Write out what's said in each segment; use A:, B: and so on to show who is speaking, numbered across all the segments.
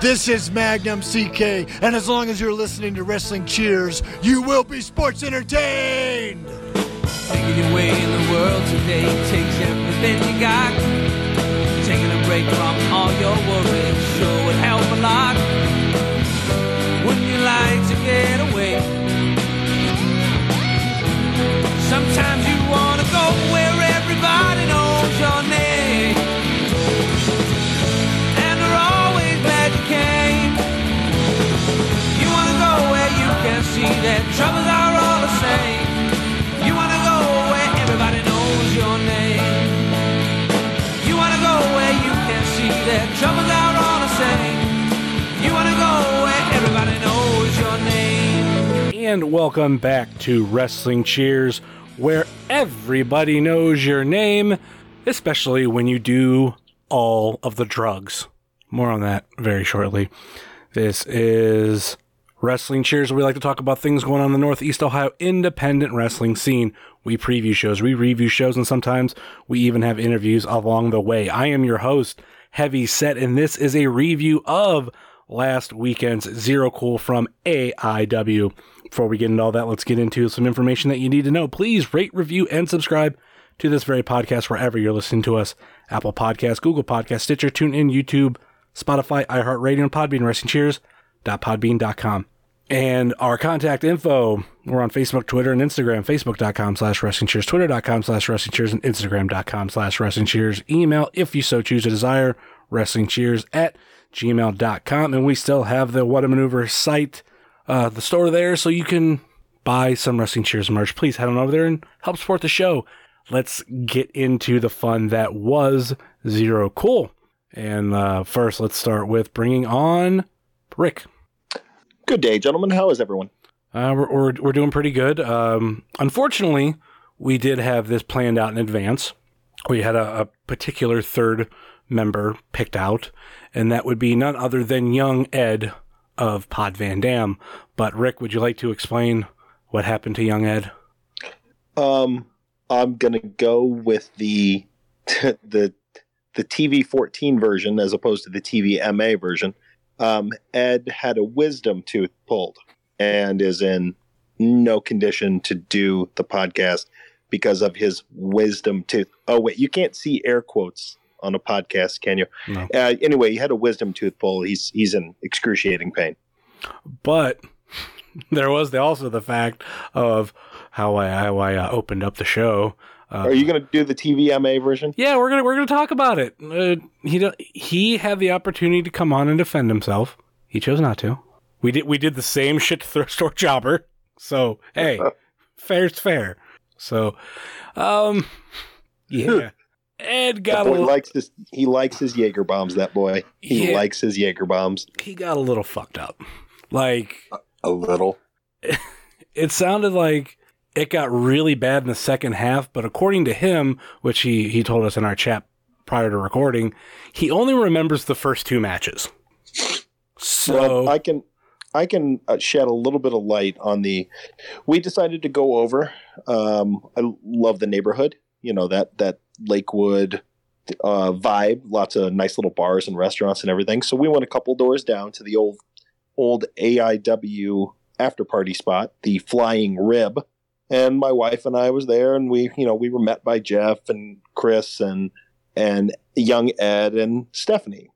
A: This is Magnum CK, and as long as you're listening to Wrestling Cheers, you will be sports entertained.
B: In the world today takes everything you got. Taking a break from all your worries sure would help a lot. Wouldn't you like to get away? Sometimes you wanna go And
C: welcome back to Wrestling Cheers, where everybody knows your name, especially when you do all of the drugs. More on that very shortly. This is Wrestling Cheers, where we like to talk about things going on in the Northeast Ohio independent wrestling scene. We preview shows, we review shows, and sometimes we even have interviews along the way. I am your host, Heavy Set, and this is a review of last weekend's Zero Cool from AIW. Before we get into all that, let's get into some information that you need to know. Please rate, review, and subscribe to this very podcast wherever you're listening to us. Apple Podcasts, Google Podcasts, Stitcher, TuneIn, YouTube, Spotify, iHeartRadio, and Podbean, WrestlingCheers.podbean.com. And our contact info, we're on Facebook, Twitter, and Instagram, facebook.com slash wrestling cheers, twitter.com slash wrestling cheers, and instagram.com slash wrestling cheers. Email, if you so choose to desire, wrestling cheers at gmail.com. And we still have the What a Maneuver site, uh, the store there, so you can buy some Wrestling Cheers merch. Please head on over there and help support the show. Let's get into the fun that was Zero Cool. And uh, first, let's start with bringing on Rick.
D: Good day, gentlemen. How is everyone?
C: Uh, we're, we're, we're doing pretty good. Um, unfortunately, we did have this planned out in advance. We had a, a particular third member picked out, and that would be none other than young Ed of Pod Van Dam. But Rick, would you like to explain what happened to young Ed?
D: Um, I'm gonna go with the the the TV 14 version as opposed to the TV MA version. Um, Ed had a wisdom tooth pulled and is in no condition to do the podcast because of his wisdom tooth. Oh wait, you can't see air quotes on a podcast, can you?
C: No.
D: Uh, anyway, he had a wisdom tooth pull. He's he's in excruciating pain.
C: But there was the, also the fact of how I, how I uh, opened up the show. Uh,
D: Are you going to do the TVMA version?
C: Yeah, we're gonna we're gonna talk about it. Uh, he he had the opportunity to come on and defend himself. He chose not to. We did we did the same shit to thrift store jobber. So hey, fair's fair. So, um, yeah. Ed got a
D: boy
C: little,
D: likes his he likes his Jaeger bombs. That boy he
C: Yeah.
D: likes his Jaeger bombs.
C: he got a little fucked up. Like
D: A little.
C: it sounded like it got really bad in the second half, but according to him, which he, he told us in our chat prior to recording, he only remembers the first two matches. So
D: well, I can I can uh, shed a little bit of light on the. We decided to go over. Um, I love the neighborhood. You know that that Lakewood uh, vibe. Lots of nice little bars and restaurants and everything. So we went a couple doors down to the old old AIW after party spot, the Flying Rib, and my wife and I was there, and we you know we were met by Jeff and Chris and and young Ed and Stephanie.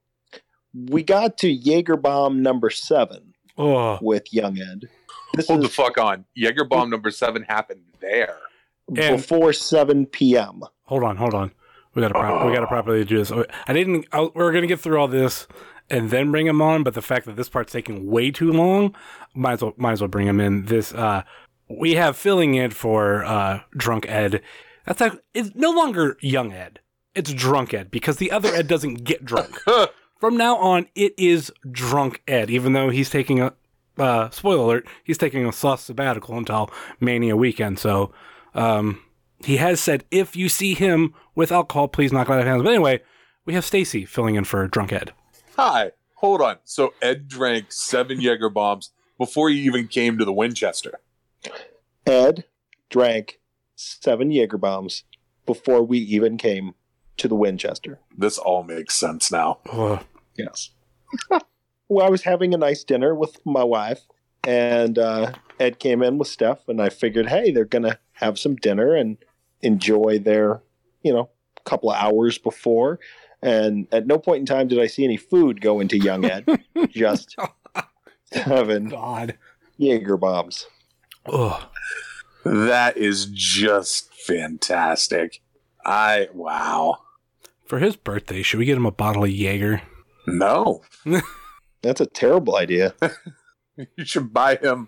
D: We got to Jaeger bomb number seven
C: oh,
D: with young Ed. This
E: Hold the fuck on. Jaeger bomb number seven happened there.
C: And-
D: before seven p.m.
C: hold on, hold on. We gotta pro- we gotta properly do this. I didn't. I, we are gonna get through all this and then bring him on, but the fact that this part's taking way too long, might as well might as well bring him in. This uh, we have filling in for uh, drunk Ed. That's like, it's no longer young Ed. It's drunk Ed because the other Ed doesn't get drunk. From now on, it is drunk Ed, even though he's taking a uh, spoiler alert, he's taking a soft sabbatical until Mania weekend. So um, he has said if you see him with alcohol, please knock out of hands. But anyway, we have Stacy filling in for drunk Ed.
E: Hi. Hold on. So Ed drank seven Jaeger bombs before he even came to the Winchester.
D: Ed drank seven Jaeger bombs before we even came to the Winchester.
E: This all makes sense now.
C: Ugh.
D: Yes. well, I was having a nice dinner with my wife, and uh, Ed came in with Steph, and I figured, hey, they're gonna have some dinner and enjoy their, you know, couple of hours before. And at no point in time did I see any food go into young Ed. just seven
C: God.
D: Jaeger bombs.
C: Ugh.
E: That is just fantastic. I wow.
C: For his birthday, should we get him a bottle of Jaeger?
E: No.
D: That's a terrible idea.
E: You should buy him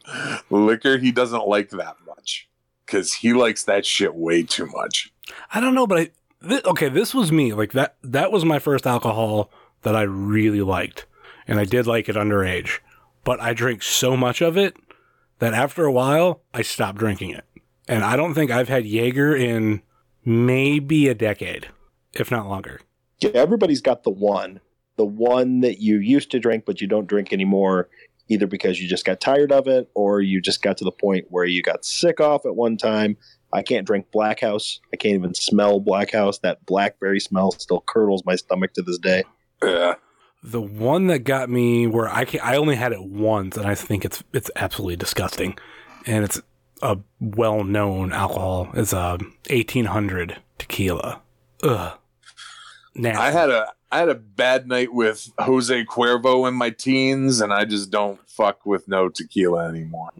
E: liquor he doesn't like that much. Cause he likes that shit way too much.
C: I don't know, but I th- okay. This was me. Like that. That was my first alcohol that I really liked, and I did like it underage. But I drank so much of it that after a while, I stopped drinking it. And I don't think I've had Jaeger in maybe a decade, if not longer.
D: Yeah, everybody's got the one, the one that you used to drink but you don't drink anymore, either because you just got tired of it or you just got to the point where you got sick off at one time. I can't drink Blackhaus. I can't even smell Blackhaus. That blackberry smell still curdles my stomach to this day.
E: Yeah.
C: The one that got me where I can, I only had it once, and I think it's it's absolutely disgusting, and it's a well known alcohol. It's a eighteen hundred tequila. Ugh. Nasty.
E: I had a I had a bad night with Jose Cuervo in my teens, and I just don't fuck with no tequila anymore.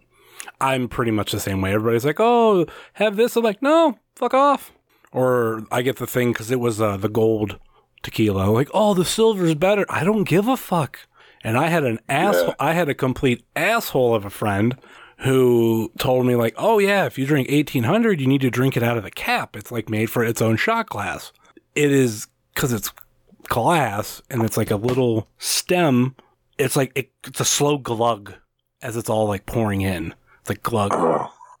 C: I'm pretty much the same way. Everybody's like, "Oh, have this." I'm like, "No, fuck off." Or I get the thing because it was uh, the gold tequila. Like, "Oh, the silver's better." I don't give a fuck. And I had an asshole. I had a complete asshole of a friend who told me like, "Oh yeah, if you drink 1800, you need to drink it out of the cap. It's like made for its own shot glass. It is because it's glass and it's like a little stem. It's like it, it's a slow glug as it's all like pouring in. It's like glug,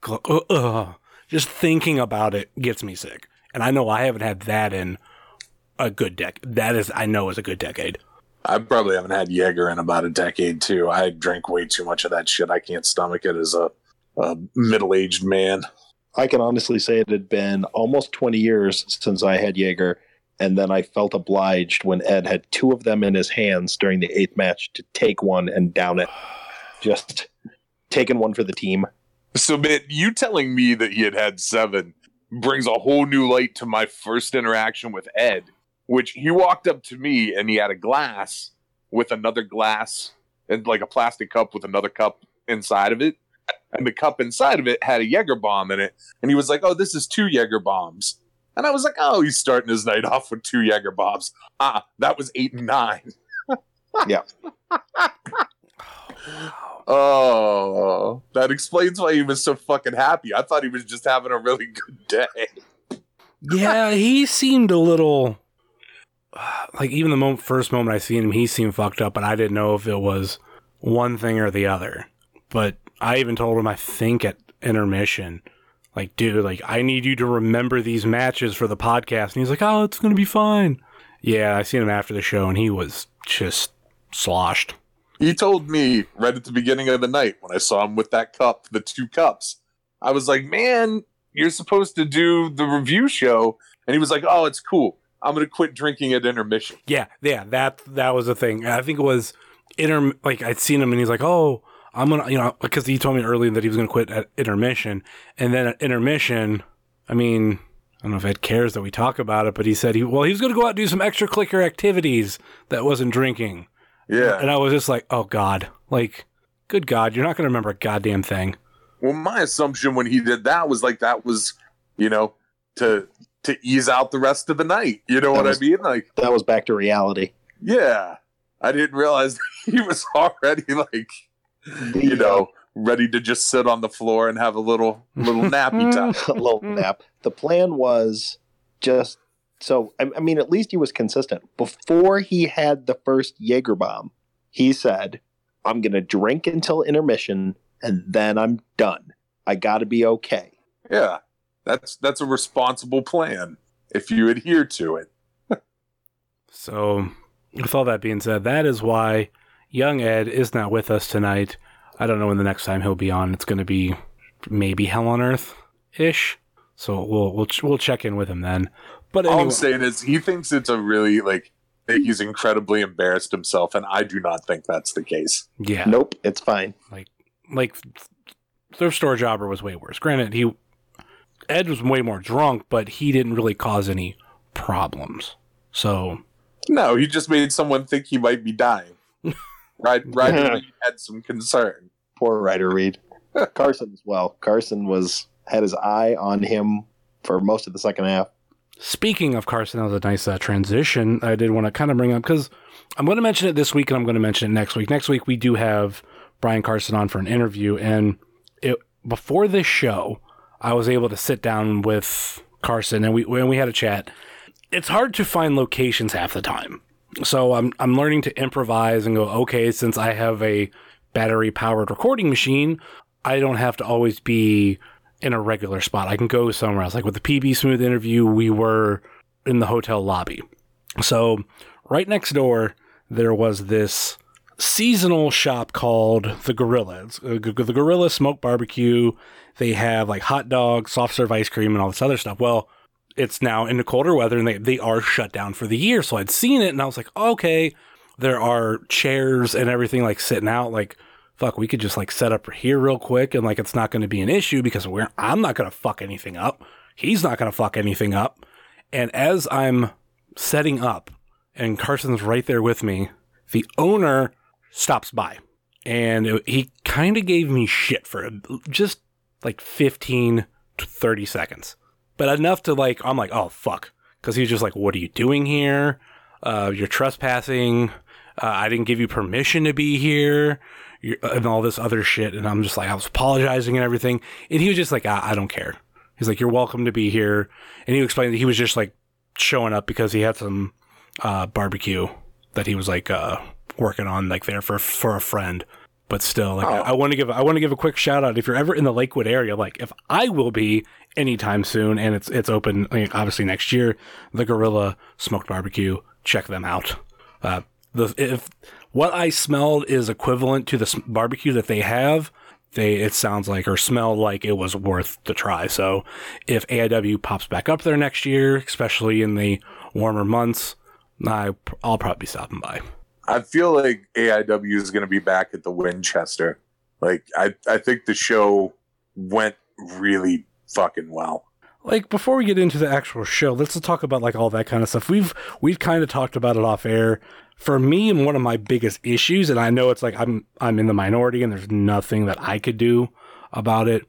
C: glug. Uh, uh. Just thinking about it gets me sick. And I know I haven't had that in a good decade. That is, I know, is a good decade.
E: I probably haven't had Jaeger in about a decade too. I drink way too much of that shit. I can't stomach it as a, a middle aged man.
D: I can honestly say it had been almost 20 years since I had Jaeger, and then I felt obliged when Ed had two of them in his hands during the eighth match to take one and down it. Just taking one for the team.
E: So, man, you telling me that he had had seven brings a whole new light to my first interaction with Ed, which he walked up to me and he had a glass with another glass and like a plastic cup with another cup inside of it. And the cup inside of it had a Jaeger bomb in it. And he was like, Oh, this is two Jaeger bombs. And I was like, Oh, he's starting his night off with two Jaeger bombs. Ah, that was eight and nine.
D: Yeah.
E: Oh, that explains why he was so fucking happy. I thought he was just having a really good day.
C: Yeah, he seemed a little like even the moment, first moment I seen him, he seemed fucked up, but I didn't know if it was one thing or the other. But I even told him I think at intermission, like, dude, like I need you to remember these matches for the podcast, and he's like, oh, it's gonna be fine. Yeah, I seen him after the show, and he was just sloshed.
E: He told me right at the beginning of the night when I saw him with that cup, the two cups. I was like, man, you're supposed to do the review show. And he was like, oh, it's cool. I'm going to quit drinking at intermission.
C: Yeah, yeah, that that was the thing. I think it was inter like I'd seen him and he's like, "Oh, I'm gonna," you know, because he told me earlier that he was gonna quit at intermission, and then at intermission, I mean, I don't know if Ed cares that we talk about it, but he said he well he was gonna go out and do some extra clicker activities that wasn't drinking,
E: Yeah.
C: and I was just like, "Oh God, like, good God, you're not gonna remember a goddamn thing."
E: Well, my assumption when he did that was like that was, you know, to to ease out the rest of the night. You know
D: That
E: what
D: was-
E: I mean? Like,
D: That was back to reality.
E: yeah. I didn't realize he was already like, you know, uh, ready to just sit on the floor and have a little little nappy time.
D: a little nap. The plan was just so. I, I mean, at least he was consistent. Before he had the first Jaeger bomb, he said, "I'm going to drink until intermission, and then I'm done. I got to be okay."
E: Yeah. That's that's a responsible plan if you adhere to it.
C: So, with all that being said, that is why young Ed is not with us tonight. I don't know when the next time he'll be on. It's going to be maybe Hell on Earth ish. So we'll we'll ch- we'll check in with him then. But
E: All I'm saying is he thinks it's a really like he's incredibly embarrassed himself, and I do not think that's the case.
C: Yeah.
D: Nope, it's fine.
C: Like like thrift store jobber was way worse. Granted, he Ed was way more drunk, but he didn't really cause any problems. So
E: No, he just made someone think he might be dying. Right, Ryder Reed had some concern.
D: Poor Ryder Reed. Carson as well. Carson was had his eye on him for most of the second half.
C: Speaking of Carson, that was a nice uh, transition. I did want to kind of bring up because I'm going to mention it this week and I'm going to mention it next week. Next week we do have Brian Carson on for an interview, and it before this show, I was able to sit down with Carson and we and we had a chat. It's hard to find locations half the time, so I'm I'm learning to improvise and go. Okay, since I have a battery powered recording machine, I don't have to always be in a regular spot. I can go somewhere else. Like with the PB Smooth interview, we were in the hotel lobby. So right next door, there was this seasonal shop called the Gorilla. It's, uh, the Gorilla Smoke Barbecue. They have like hot dogs, soft serve ice cream, and all this other stuff. Well, it's now in the colder weather and they, they are shut down for the year. So I'd seen it and I was like, okay, there are chairs and everything like sitting out. Like, fuck, we could just like set up here real quick and like it's not going to be an issue because we're I'm not going to fuck anything up. He's not going to fuck anything up. And as I'm setting up and Carson's right there with me, the owner stops by and he kind of gave me shit for just like 15 to 30 seconds. But enough to like, I'm like, oh, fuck. Because he's just like, what are you doing here? Uh, you're trespassing. Uh, I didn't give you permission to be here. you and all this other shit. And I'm just like, I was apologizing and everything. And he was just like, I, I don't care. He's like, you're welcome to be here. And he explained that he was just like showing up because he had some uh, barbecue that he was like uh, working on like there for for a friend. But still, like I, I want to give I want to give a quick shout out if you're ever in the Lakewood area. Like if I will be anytime soon, and it's it's open like, obviously next year. The Gorilla Smoked Barbecue, check them out. Uh, the if what I smelled is equivalent to the barbecue that they have, they it sounds like or smelled like it was worth the try. So if AIW pops back up there next year, especially in the warmer months, I I'll probably be stopping by.
E: I feel like AIW is going to be back at the Winchester. Like I, I think the show went really fucking well.
C: like before we get into the actual show, let's talk about like all that kind of stuff. We've we've kind of talked about it off air. For me, and one of my biggest issues, and I know it's like I'm I'm in the minority, and there's nothing that I could do about it.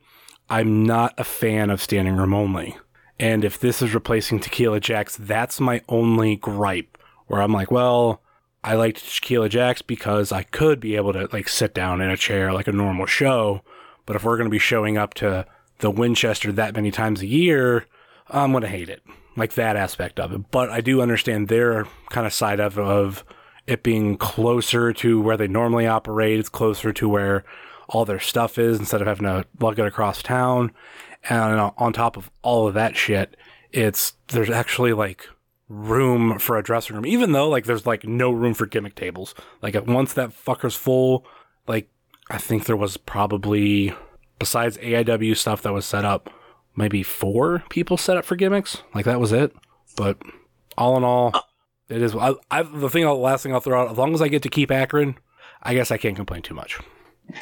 C: I'm not a fan of standing room only, and if this is replacing Tequila Jacks, that's my only gripe. Where I'm like, well, I liked Tequila Jacks because I could be able to like sit down in a chair like a normal show. But if we're going to be showing up to the Winchester that many times a year, I'm going to hate it. Like that aspect of it. But I do understand their kind of side of, of it being closer to where they normally operate. It's closer to where all their stuff is instead of having to lug it across town. And on top of all of that shit, it's there's actually like room for a dressing room, even though like there's like no room for gimmick tables. Like once that fucker's full, like I think there was probably besides AIW stuff that was set up, maybe four people set up for gimmicks. Like that was it. But all in all, it is. I, I the thing. The last thing I'll throw out. As long as I get to keep Akron, I guess I can't complain too much.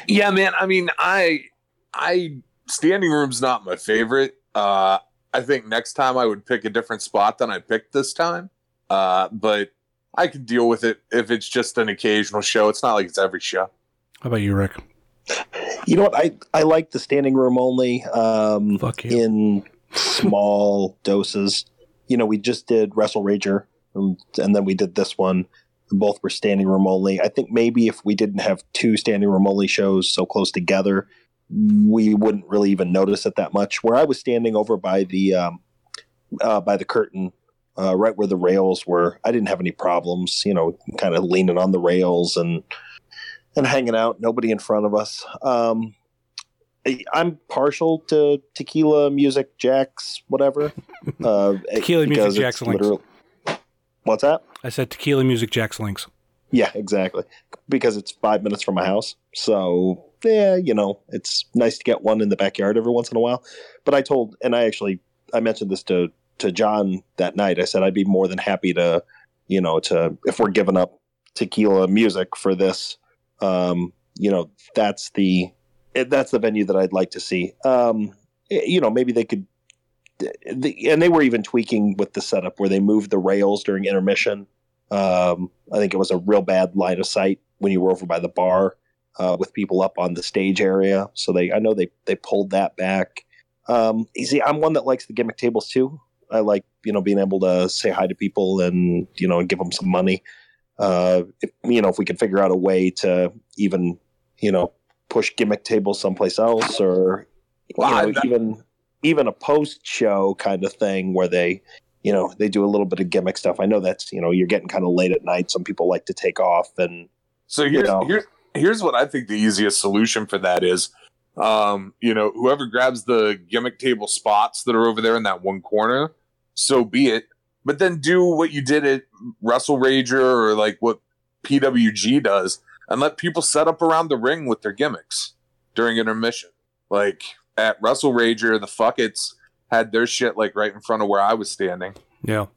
E: Yeah, man. I mean, I, I standing room's not my favorite. Uh, I think next time I would pick a different spot than I picked this time. Uh, but I can deal with it if it's just an occasional show. It's not like it's every show.
C: How about you, Rick?
D: You know what? I, I like the standing room only um,
C: Fuck you.
D: in small doses. You know, we just did Wrestle Rager, and, and then we did this one. and Both were standing room only. I think maybe if we didn't have two standing room only shows so close together, we wouldn't really even notice it that much. Where I was standing over by the um, uh, by the curtain, uh, right where the rails were, I didn't have any problems. You know, kind of leaning on the rails and and hanging out. Nobody in front of us. Um, I- I'm partial to tequila music, jacks, whatever. Uh,
C: Tequila Music Jacks Links.
D: What's that?
C: I said tequila music jacks links.
D: Yeah, exactly. Because it's five minutes from my house. So, yeah, you know, it's nice to get one in the backyard every once in a while. But I told, and I actually, I mentioned this to, to John that night. I said I'd be more than happy to you know, to if we're giving up tequila music for this, um, you know, that's the that's the venue that I'd like to see. Um, you know, maybe they could. The, and they were even tweaking with the setup where they moved the rails during intermission. Um, I think it was a real bad line of sight when you were over by the bar uh, with people up on the stage area. So they, I know they they pulled that back. Um, you see, I'm one that likes the gimmick tables too. I like you know being able to say hi to people and you know and give them some money. Uh, if, you know if we could figure out a way to even you know push gimmick tables someplace else or you know, even even a post show kind of thing where they you know they do a little bit of gimmick stuff. I know that's you know you're getting kind of late at night. Some people like to take off and
E: so here's you know, here's here's what I think the easiest solution for that is. Um, you know, whoever grabs the gimmick table spots that are over there in that one corner, so be it. But then do what you did at Wrestle Rager or like what PWG does and let people set up around the ring with their gimmicks during intermission. Like at Wrestle Rager, the Fuckets had their shit like right in front of where I was standing.
C: Yeah.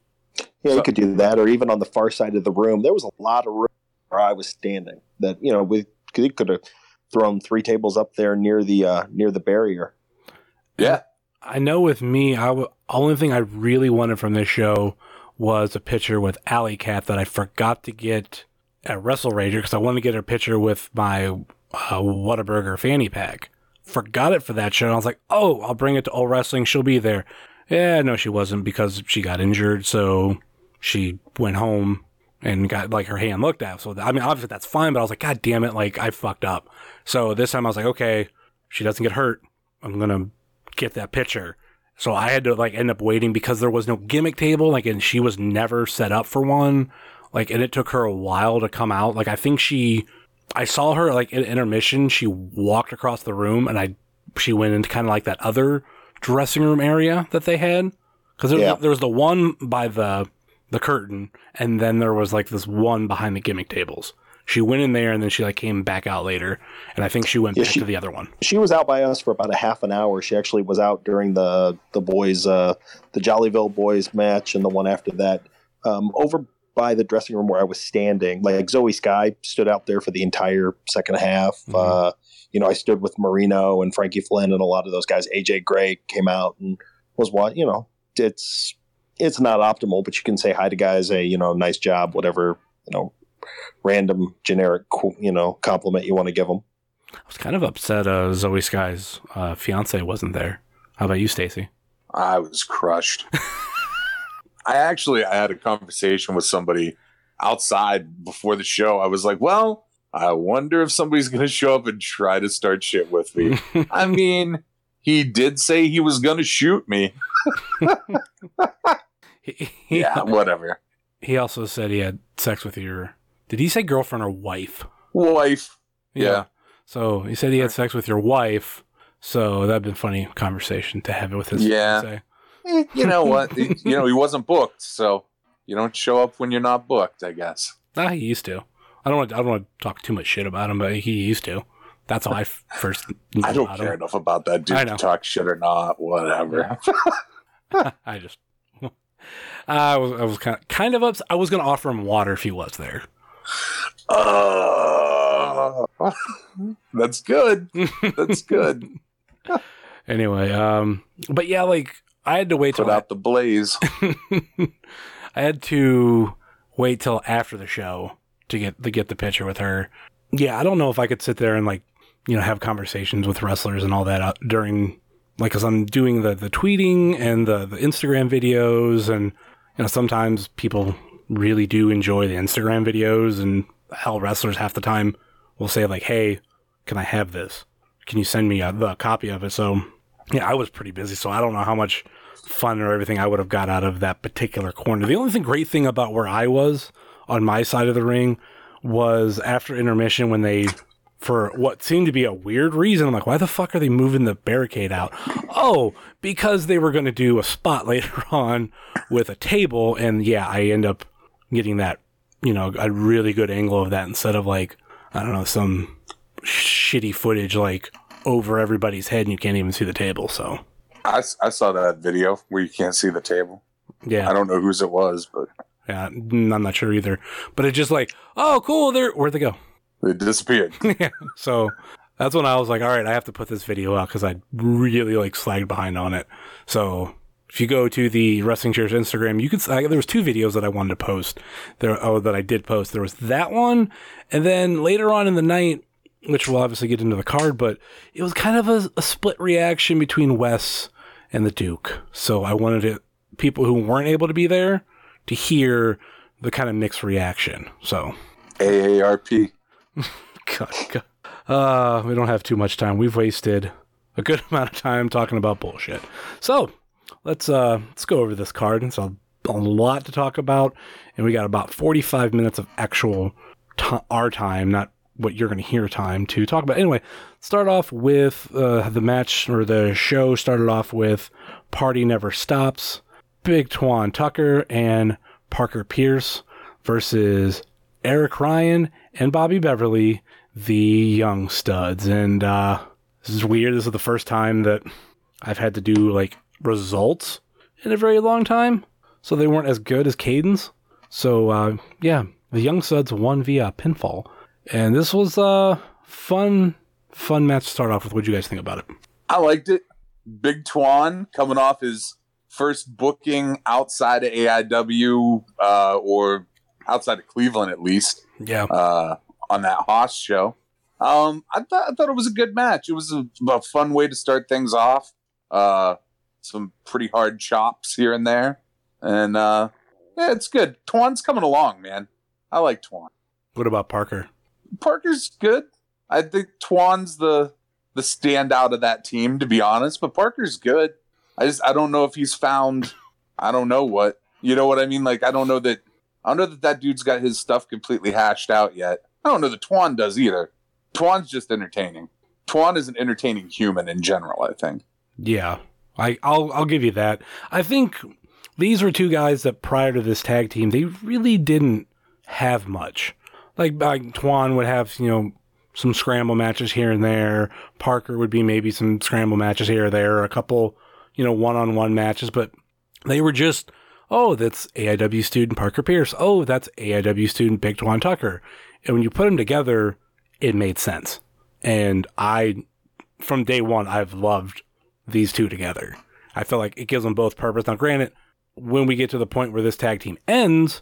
D: Yeah, so, you could do that, or even on the far side of the room. There was a lot of room where I was standing. That you know, we could have thrown three tables up there near the uh, near the barrier.
E: Yeah,
C: I know. With me, I w- only thing I really wanted from this show was a picture with Allie Kat that I forgot to get at Wrestle Rager because I wanted to get her picture with my uh, Whataburger fanny pack. Forgot it for that show. And I was like, oh, I'll bring it to All Wrestling. She'll be there. Yeah, no, she wasn't because she got injured. So she went home and got like her hand looked at. So I mean, obviously that's fine, but I was like, God damn it, like I fucked up. So this time I was like, okay, she doesn't get hurt. I'm gonna get that picture. So I had to like end up waiting because there was no gimmick table, like, and she was never set up for one. Like, and it took her a while to come out. Like, I think she, I saw her like in intermission. She walked across the room, and I, she went into kind of like that other dressing room area that they had because there, yeah. there was the one by the the curtain, and then there was like this one behind the gimmick tables. She went in there and then she like came back out later, and I think she went yeah, back she, to the other one.
D: She was out by us for about a half an hour. She actually was out during the the boys, uh, the Jollyville boys match, and the one after that. Um, over by the dressing room where I was standing. Like Zoey Skye stood out there for the entire second half. Mm-hmm. Uh, you know, I stood with Marino and Frankie Flynn and a lot of those guys. AJ Gray came out and was what you know. It's it's not optimal, but you can say hi to guys. Hey, you know, nice job, whatever. You know, random generic you know compliment you want to give them.
C: I was kind of upset. Uh, Zoey Skye's uh, fiance wasn't there. How about you, Stacy?
E: I was crushed. I actually I had a conversation with somebody outside before the show. I was like, well, I wonder if somebody's going to show up and try to start shit with me. I mean, he did say he was going to shoot me. yeah, whatever.
C: He also said he had sex with your. Did he say girlfriend or wife?
E: Wife. Yeah. yeah.
C: So he said he had sex with your wife. So that'd been funny conversation to have it with his.
E: Yeah eh, you know what? you know, he wasn't booked, so you don't show up when you're not booked. I guess.
C: Ah, he used to. I don't. Want, I don't want to talk too much shit about him, but he used to. That's how I first.
E: I don't care him. enough about that dude to talk shit or not. Whatever.
C: I just. I was. I was kind of kind of upset. I was going to offer him water if he was there.
E: Uh, that's good. That's good.
C: anyway, um, but yeah, like I had to wait
E: Put
C: till
E: out the blaze.
C: I had to wait till after the show to get to get the picture with her. Yeah, I don't know if I could sit there and like you know have conversations with wrestlers and all that uh, during like because I'm doing the the tweeting and the the Instagram videos and you know sometimes people really do enjoy the Instagram videos and hell wrestlers half the time will say like hey can I have this can you send me a, the copy of it so yeah, I was pretty busy, so I don't know how much fun or everything I would have got out of that particular corner. The only thing, great thing about where I was on my side of the ring was after intermission when they, for what seemed to be a weird reason, I'm like, why the fuck are they moving the barricade out? Oh, because they were going to do a spot later on with a table, and yeah, I end up getting that, you know, a really good angle of that instead of like, I don't know, some shitty footage like over everybody's head and you can't even see the table. So
E: I, I saw that video where you can't see the table.
C: Yeah,
E: I don't know whose it was, but
C: Yeah, I'm not sure either. But it's just like, oh, cool. They're where'd they go?
E: They disappeared.
C: yeah. So that's when I was like, all right, I have to put this video out because I really like slagged behind on it. So if you go to the Wrestling Cheers Instagram, you could. I, there was two videos that I wanted to post. There, oh, that I did post. There was that one, and then later on in the night, which we'll obviously get into the card, but it was kind of a, a split reaction between Wes and the Duke. So I wanted it, people who weren't able to be there to hear the kind of mixed reaction. So
E: AARP.
C: God, God. Uh, we don't have too much time. We've wasted a good amount of time talking about bullshit. So let's uh let's go over this card. It's a, a lot to talk about, and we got about forty five minutes of actual t- our time, not what you're going to hear time to talk about. Anyway, start off with uh, the match or the show started off with Party Never Stops, Big Twan Tucker and Parker Pierce versus Eric Ryan and Bobby Beverly, the young studs. And uh, this is weird. This is the first time that I've had to do like results in a very long time. So they weren't as good as Cadence. So uh, yeah, the young studs won via pinfall. And this was a fun, fun match to start off with. What do you guys think about it?
E: I liked it. Big Twan coming off his first booking outside of AIW uh, or outside of Cleveland at least.
C: Yeah.
E: Uh, on that Haas show. Um, I thought I thought it was a good match. It was a, a fun way to start things off. Uh, some pretty hard chops here and there, and uh, yeah, it's good. Twan's coming along, man. I like Twan.
C: What about Parker?
E: Parker's good. I think Twan's the the standout of that team, to be honest. But Parker's good. I just I don't know if he's found. I don't know what you know what I mean. Like I don't know that I don't know that that dude's got his stuff completely hashed out yet. I don't know that Twan does either. Twan's just entertaining. Twan is an entertaining human in general. I think.
C: Yeah, I I'll I'll give you that. I think these were two guys that prior to this tag team they really didn't have much. Like, like Twan would have you know some scramble matches here and there. Parker would be maybe some scramble matches here or there, a couple you know one on one matches, but they were just oh that's AIW student Parker Pierce. Oh that's AIW student Big Twan Tucker. And when you put them together, it made sense. And I, from day one, I've loved these two together. I feel like it gives them both purpose. Now, granted, when we get to the point where this tag team ends,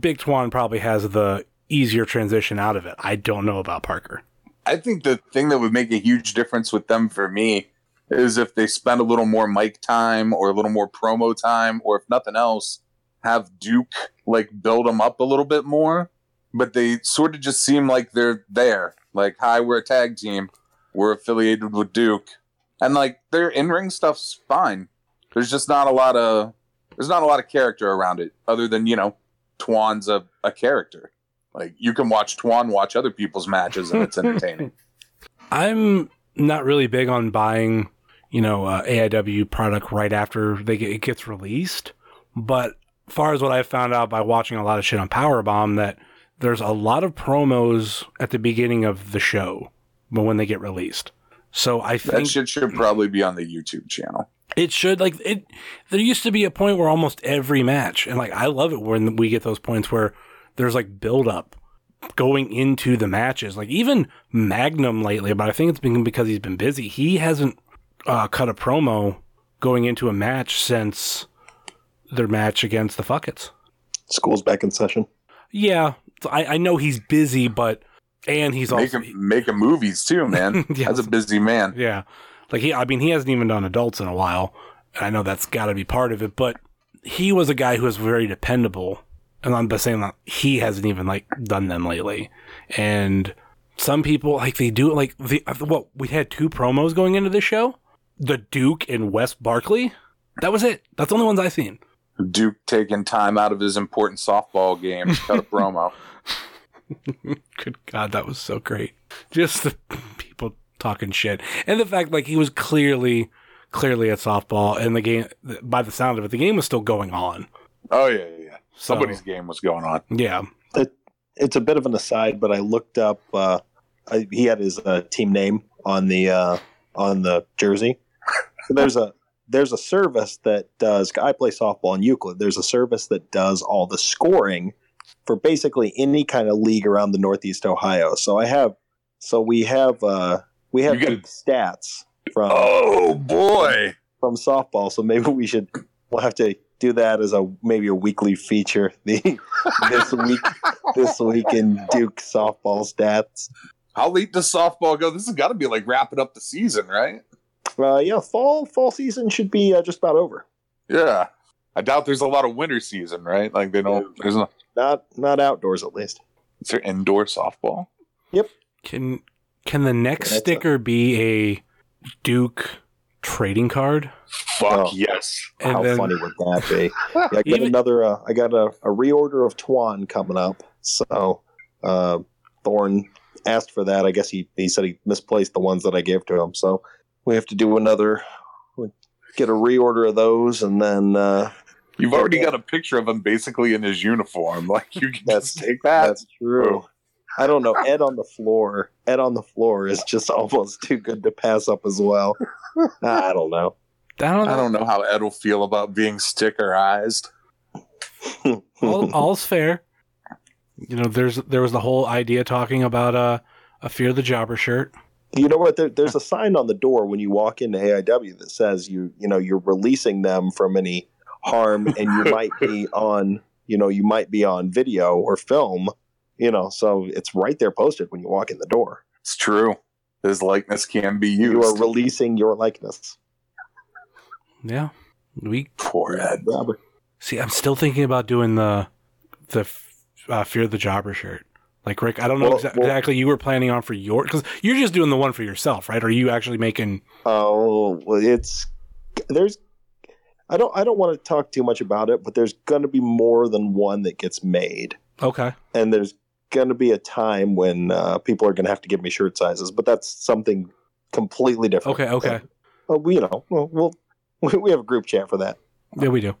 C: Big Twan probably has the easier transition out of it. I don't know about Parker.
E: I think the thing that would make a huge difference with them for me is if they spend a little more mic time or a little more promo time, or if nothing else, have Duke like build them up a little bit more but they sort of just seem like they're there. Like, hi, we're a tag team. We're affiliated with Duke. And like their in ring stuff's fine. There's just not a lot of there's not a lot of character around it, other than, you know, Twan's a, a character. Like you can watch Twan watch other people's matches and it's entertaining.
C: I'm not really big on buying, you know, uh, AIW product right after they get, it gets released. But far as what I found out by watching a lot of shit on Powerbomb, that there's a lot of promos at the beginning of the show, but when they get released. So I think
E: that shit should probably be on the YouTube channel.
C: It should like it. There used to be a point where almost every match, and like I love it when we get those points where there's like build up going into the matches. Like even Magnum lately, but I think it's been because he's been busy. He hasn't uh, cut a promo going into a match since their match against the Fuckets.
D: School's back in session.
C: Yeah, I, I know he's busy, but and he's
E: making
C: also
E: making movies too, man.
C: Yeah.
E: That's a busy man.
C: yeah, like he. I mean, he hasn't even done adults in a while. I know that's got to be part of it, but he was a guy who was very dependable. And I'm just saying that he hasn't even like done them lately. And some people like they do it like the well, we had two promos going into the show, the Duke and Wes Barkley. That was it. That's the only ones I've seen.
E: Duke taking time out of his important softball game to cut a promo.
C: Good God, that was so great. Just the people talking shit, and the fact like he was clearly, clearly at softball, and the game. By the sound of it, the game was still going on.
E: Oh yeah, yeah. yeah. Somebody's game was going on.
C: Yeah,
D: It, it's a bit of an aside, but I looked up. Uh, I, he had his uh, team name on the uh, on the jersey. There's a there's a service that does. I play softball in Euclid. There's a service that does all the scoring for basically any kind of league around the Northeast Ohio. So I have, so we have, uh, we have good stats from
E: Oh boy.
D: from softball. So maybe we should. We'll have to do that as a maybe a weekly feature. The this week, this week in Duke softball stats.
E: How late does softball go? This has got to be like wrapping up the season, right?
D: Uh, yeah, fall fall season should be uh, just about over.
E: Yeah. I doubt there's a lot of winter season, right? Like they don't. There's no.
D: Not not outdoors at least.
E: Is there indoor softball? Yep.
C: Can can the next
D: That's a-
C: sticker be a Duke trading card?
E: Fuck
D: Oh.
E: yes.
C: And
D: How
C: then-
D: funny would that be? Yeah, I got
C: Even-
D: another. Uh, I got a, a reorder of Twan coming up. So uh, Thorne asked for that. I guess he he said he misplaced the ones that I gave to him. So we have to do another. Get a reorder of those, and then uh,
E: You've already got a picture of him basically in his uniform. Like you can
D: That's-
E: just take that.
D: that's true. I don't know. Ed on the floor. Ed on the floor is just almost too good to pass up as well. I don't know.
C: I don't know.
E: I don't know how Ed will feel about being stickerized.
C: All, all's fair. You know, there's there was the whole idea talking about uh, a fear the jobber shirt.
D: You know what? There, there's a sign on the door when you walk into AIW that says you you know you're releasing them from any harm, and you might be on you know you might be on video or film. You know, so it's right there posted when you walk in the door.
E: It's true. His likeness can be used.
D: You are releasing your likeness.
C: Yeah, we
E: Poor Ed.
D: Robert.
C: see. I'm still thinking about doing the the uh, fear the jobber shirt. Like Rick, I don't know
D: Well,
C: exa-
D: well-
C: exactly you were planning on for your because you're just doing the one for yourself, right? Are you actually making?
D: Oh, well, it's there's. I don't. I don't want to talk too much about it, but there's going to be more than one that gets made,
C: Okay,
D: and there's going to be a time when uh, people are going to have to give me shirt sizes. But that's something completely different.
C: okay, okay.
D: Well, we, you know, well, we'll we have a group chat for that.
C: Yeah, we do.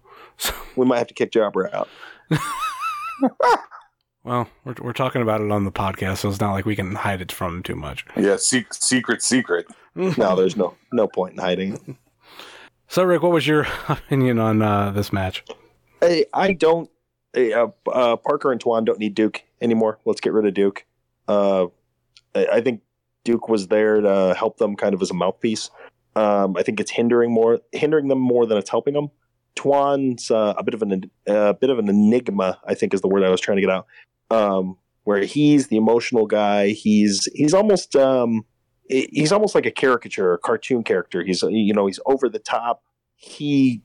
D: We might have to kick Jobber out.
C: Well, we're we're talking about it on the podcast, so it's not like we can hide it from too much.
E: Yeah, sec- secret, secret.
D: No, there's no no point in hiding.
C: So, Rick, what was your opinion on uh, this match?
D: Hey, I don't. Hey, uh, uh, Parker and Twan don't need Duke anymore. Let's get rid of Duke. Uh, I I think Duke was there to help them, kind of as a mouthpiece. Um, I think it's hindering more, hindering them more than it's helping them. Twan's uh, a bit of an a bit of an enigma. I think is the word I was trying to get out. Um, where he's the emotional guy. He's he's almost um, he's almost like a caricature, a cartoon character. He's you know he's over the top. He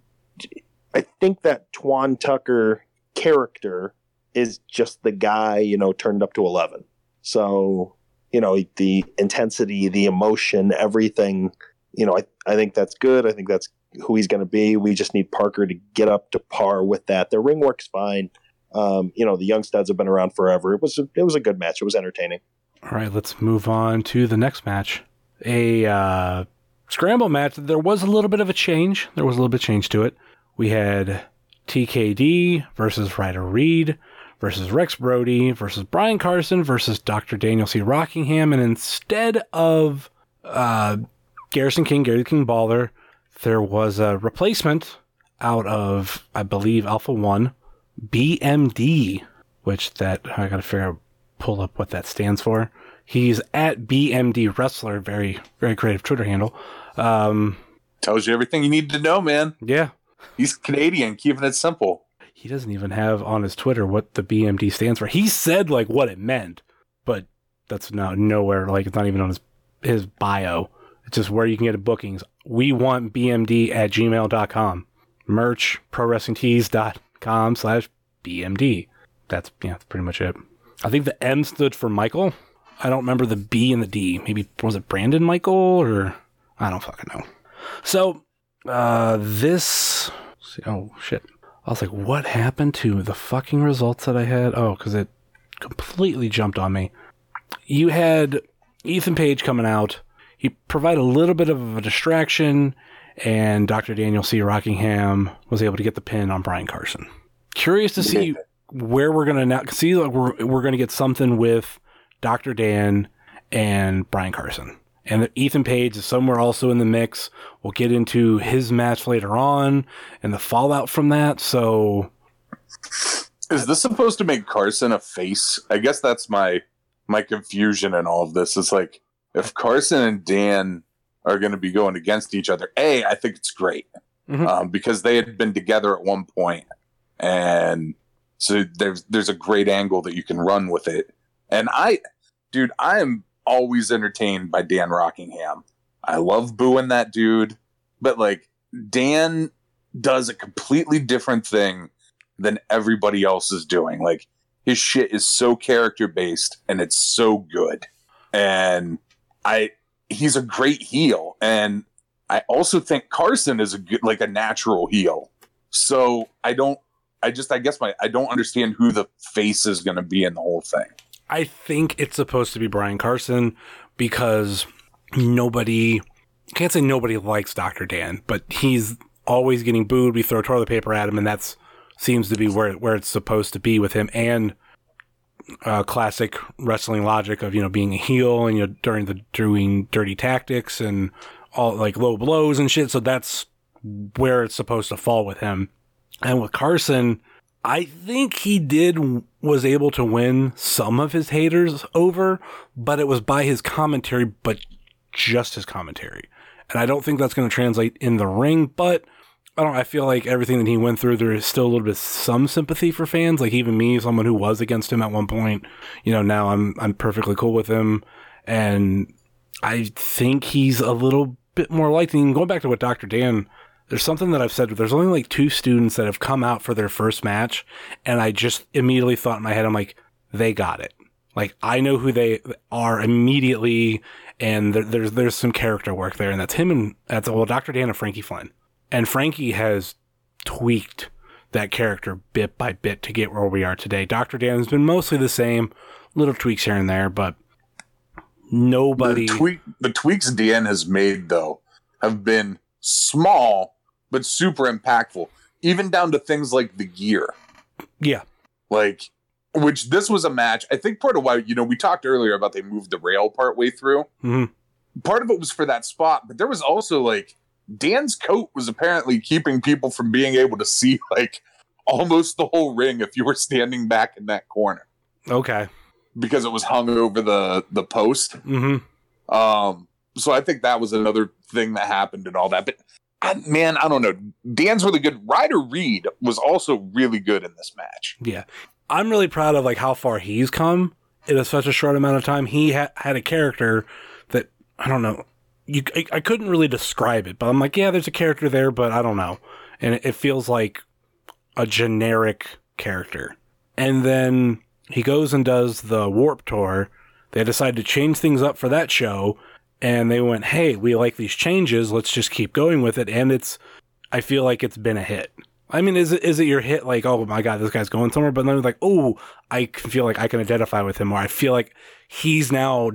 D: I think that Twan Tucker character is just the guy, you know, turned up to 11. So, you know, the intensity, the emotion, everything, you know, I, I think that's good. I think that's who he's going to be. We just need Parker to get up to par with that. The ring work's fine. Um, you know, the young studs have been around forever. It was a, it was a good match. It was entertaining.
C: All right, let's move on to the next match. A uh, scramble match. There was a little bit of a change. There was a little bit of change to it. We had TKD versus Ryder Reed versus Rex Brody versus Brian Carson versus Dr. Daniel C. Rockingham. And instead of uh, Garrison King, Gary King Baller, there was a replacement out of, I believe, Alpha 1, BMD, which that, I gotta figure out, pull up what that stands for. He's at BMD Wrestler, very, very creative Twitter handle. Um,
E: Tells you everything you need to know, man.
C: yeah,
E: He's Canadian, keeping it simple.
C: he doesn't even have on his Twitter what the BMD stands for. He said like what it meant, but that's not nowhere. Like it's not even on his his bio. It's just where you can get bookings. We want BMD at gmail.com. Merch, prowrestlingtees.com slash BMD. That's yeah, that's pretty much it. I think the M stood for Michael. I don't remember the B and the D. Maybe was it Brandon Michael or I don't fucking know. So uh this oh shit. I was like, what happened to the fucking results that I had? Oh, because it completely jumped on me. You had Ethan Page coming out. He provided a little bit of a distraction, and Dr. Daniel C. Rockingham was able to get the pin on Brian Carson. Curious to see where we're gonna now see like we're we're gonna get something with Dr. Dan and Brian Carson. And Ethan Page is somewhere also in the mix. We'll get into his match later on and the fallout from that. So
E: is this supposed to make Carson a face? I guess that's my my confusion in all of this. It's like if Carson and Dan are going to be going against each other, a I think it's great mm-hmm. um, because they had been together at one point, and so there's there's a great angle that you can run with it. And I, dude, I am always entertained by Dan Rockingham. I love booing that dude, but like Dan does a completely different thing than everybody else is doing. Like his shit is so character based and it's so good. And I he's a great heel and I also think Carson is a good like a natural heel. So I don't I just I guess my I don't understand who the face is going to be in the whole thing.
C: I think it's supposed to be Brian Carson because nobody can't say nobody likes Dr. Dan, but he's always getting booed. We throw toilet paper at him and that's seems to be where where it's supposed to be with him and uh, classic wrestling logic of you know being a heel and you know during the doing dirty tactics and all like low blows and shit. So that's where it's supposed to fall with him. And with Carson, I think he did was able to win some of his haters over, but it was by his commentary, but just his commentary. And I don't think that's going to translate in the ring, but I don't. I feel like everything that he went through, there is still a little bit some sympathy for fans. Like even me, someone who was against him at one point, you know, now I'm I'm perfectly cool with him, and I think he's a little bit more liked. And going back to what Dr. Dan, there's something that I've said. There's only like two students that have come out for their first match, and I just immediately thought in my head, I'm like, they got it. Like I know who they are immediately, and there, there's there's some character work there, and that's him and that's well, Dr. Dan and Frankie Flynn. And Frankie has tweaked that character bit by bit to get where we are today. Dr. Dan has been mostly the same, little tweaks here and there, but nobody.
E: The, tweak, the tweaks Dan has made, though, have been small, but super impactful, even down to things like the gear.
C: Yeah.
E: Like, which this was a match. I think part of why, you know, we talked earlier about they moved the rail part way through.
C: Mm-hmm.
E: Part of it was for that spot, but there was also like Dan's coat was apparently keeping people from being able to see like almost the whole ring if you were standing back in that corner.
C: Okay.
E: Because it was hung over the the post.
C: Mm-hmm.
E: Um. So I think that was another thing that happened and all that. But I, man, I don't know. Dan's really good. Ryder Reed was also really good in this match.
C: Yeah, I'm really proud of like how far he's come in such a short amount of time. He ha- had a character that I don't know you I, I, couldn't really describe it, but I'm like, yeah, there's a character there, but I don't know, and it, it feels like a generic character. And then he goes and does the Warp Tour. They decide to change things up for that show, and they went, "Hey, we like these changes. Let's just keep going with it." And it's, I feel like it's been a hit. I mean, is it is it your hit? Like, oh my god, this guy's going somewhere. But then like, oh, I feel like I can identify with him, or I feel like he's now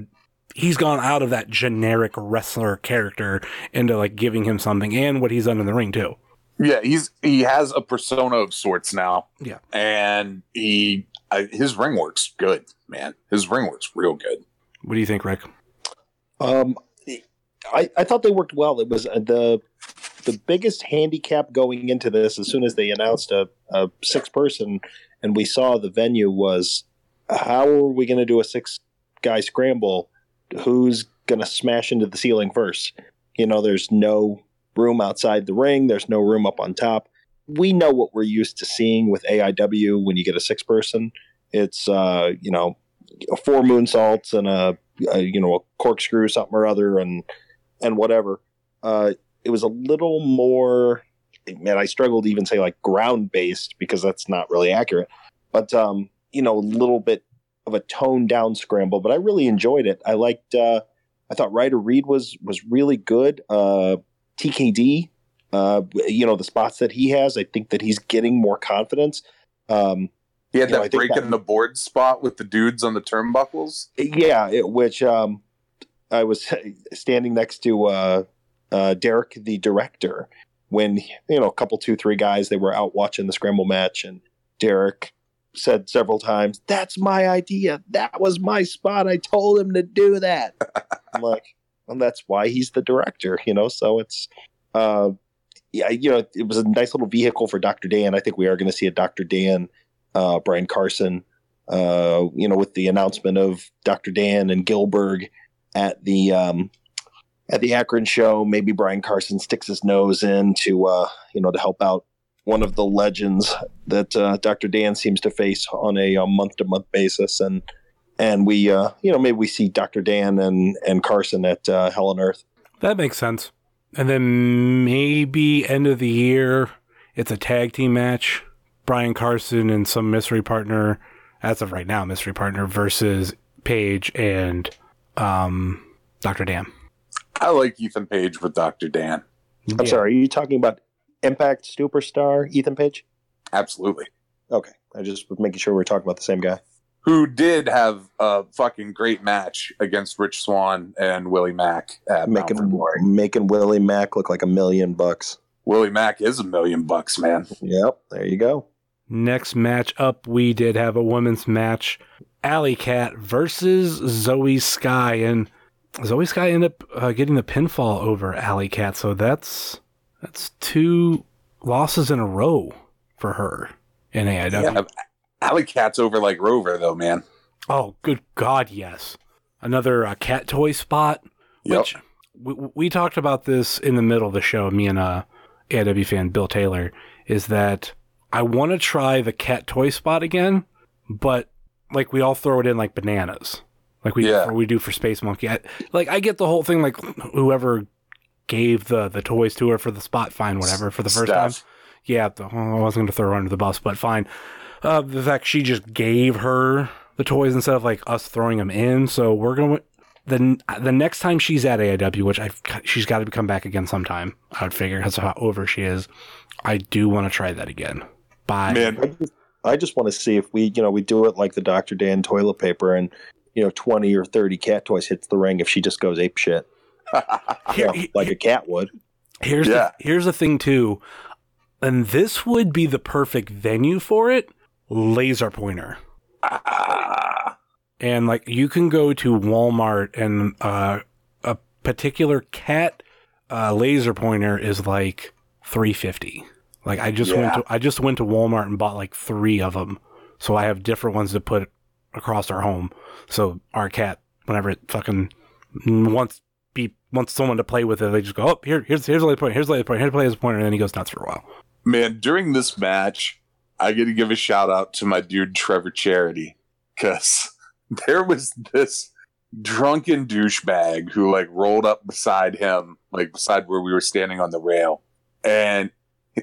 C: he's gone out of that generic wrestler character into like giving him something and what he's done in the ring too.
E: Yeah, he's he has a persona of sorts now.
C: Yeah,
E: and he his ring works good, man. His ring works real good.
C: What do you think, Rick?
D: Um, I I thought they worked well. It was uh, the the biggest handicap going into this. As soon as they announced a, a six person, and we saw the venue was, how are we going to do a six guy scramble? Who's going to smash into the ceiling first. You know, there's no room outside the ring, there's no room up on top. We know what we're used to seeing with AIW when you get a six person. It's, uh, you know, four moonsaults and a, a, you know, a corkscrew, something or other, and, and whatever. Uh, it was a little more, man, I struggle to even say like ground based because that's not really accurate. But, um, you know, a little bit of a toned down scramble, but I really enjoyed it. I liked. Uh, I thought Ryder Reed was was really good. Uh, TKD, uh, you know the spots that he has, I think that he's getting more confidence. Um,
E: he had that know, break that, in the board spot with the dudes on the turnbuckles.
D: Yeah, it, which um, I was standing next to uh, uh, Derek, the director, when you know a couple, two, three guys they were out watching the scramble match, and Derek said several times, "That's my idea. That was my spot. I told him to do that." I'm like, well, that's why he's the director. You know, so it's uh, yeah, you know, it was a nice little vehicle for Dr. Dan. I think we are going to see a Dr. Dan, uh, Brian Carson, uh, you know, with the announcement of Dr. Dan and Gilberg at the um, at the Akron show. Maybe Brian Carson sticks his nose in to uh, you know to help out one of the legends that uh, Dr. Dan seems to face on a month to month basis, and and we uh, you know maybe we see Dr. Dan and and Carson at uh, Hell on Earth.
C: That makes sense. And then maybe end of the year, it's a tag team match. Brian Carson and some mystery partner, as of right now, mystery partner versus Page and um, Dr. Dan.
E: I like Ethan Page with Dr. Dan.
D: I'm yeah. sorry, are you talking about Impact superstar Ethan Page?
E: Absolutely.
D: Okay. I just was making sure we are talking about the same guy.
E: Who did have a fucking great match against Rich Swann and Willie Mack at
D: making making Willie Mack look like a million bucks.
E: Willie Mack is a million bucks, man.
D: Yep, there you go.
C: Next match up, we did have a women's match: Allie Kat versus Zoey Skye, and Zoey Skye ended up uh, getting the pinfall over Allie Kat. So that's that's two losses in a row for her in AIW. Yeah,
E: Allie Kat's over like Rover, though, man.
C: Oh, good God, yes. Another uh, cat toy spot, yep. which we, we talked about this in the middle of the show, me and uh, AIW fan Bill Taylor, is that I want to try the cat toy spot again, but like we all throw it in like bananas, like we yeah. we do for Space Monkey. I, like I get the whole thing, like whoever gave the the toys to her for the spot, fine, whatever, for the first Stuff. time. Yeah, the, I wasn't going to throw her under the bus, but fine. Uh, the fact she just gave her the toys instead of like us throwing them in. So we're going to the the next time she's at AIW, which I she's got to come back again sometime. I would figure that's how over she is. I do want to try that again. Bye.
D: Man, I just, I just want to see if we you know we do it like the Dr. Dan toilet paper and you know twenty or thirty cat toys hits the ring if she just goes ape shit. Here, like a cat would.
C: Here's yeah. the, here's the thing too, and this would be the perfect venue for it laser pointer. Ah. And like you can go to Walmart and uh, a particular cat uh, laser pointer is like 350. Like I just yeah. went to I just went to Walmart and bought like 3 of them. So I have different ones to put across our home. So our cat whenever it fucking wants be wants someone to play with it, they just go, "Oh, here here's here's a laser pointer. Here's a laser pointer. Here's a laser pointer." And then he goes nuts for a while.
E: Man, during this match, I got to give a shout out to my dude Trevor Charity because there was this drunken douchebag who like rolled up beside him, like beside where we were standing on the rail, and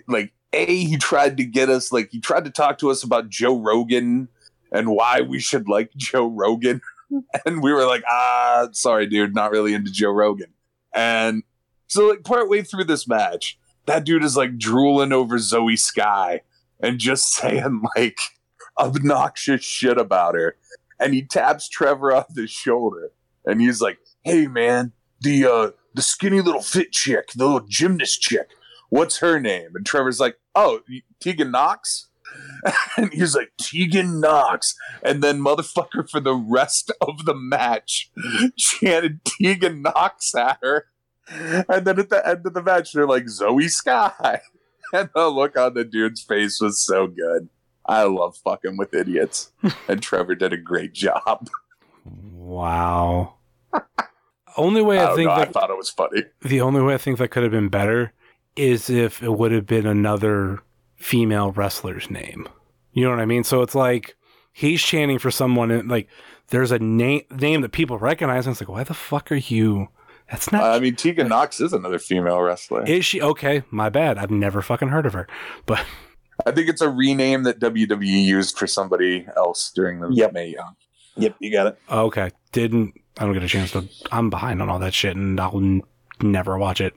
E: like a he tried to get us like he tried to talk to us about Joe Rogan and why we should like Joe Rogan, and we were like, ah, sorry, dude, not really into Joe Rogan, and so like partway through this match, that dude is like drooling over Zoey Skye and just saying like obnoxious shit about her. And he taps Trevor on the shoulder and he's like, Hey man, the uh the skinny little fit chick, the little gymnast chick, what's her name? And Trevor's like, Oh, Tegan Nox? and he's like, Tegan Nox. And then motherfucker for the rest of the match chanted Tegan Nox at her. And then at the end of the match, they're like, Zoey Skye. and the look on the dude's face was so good. I love fucking with idiots, and Trevor did a great job.
C: Wow. only way I, oh,
E: I
C: think
E: know,
C: that,
E: I thought it was funny.
C: The only way I think that could have been better is if it would have been another female wrestler's name. You know what I mean? So it's like he's chanting for someone, and like there's a name name that people recognize, and it's like, why the fuck are you? That's not.
E: I mean, Tegan Nox is another female wrestler.
C: Is she okay? My bad. I've never fucking heard of her, but
E: I think it's a rename that WWE used for somebody else during the
D: yep.
E: Mae Young.
D: Yep, you got it.
C: Okay, didn't I don't get a chance to. I'm behind on all that shit, and I'll n- never watch it.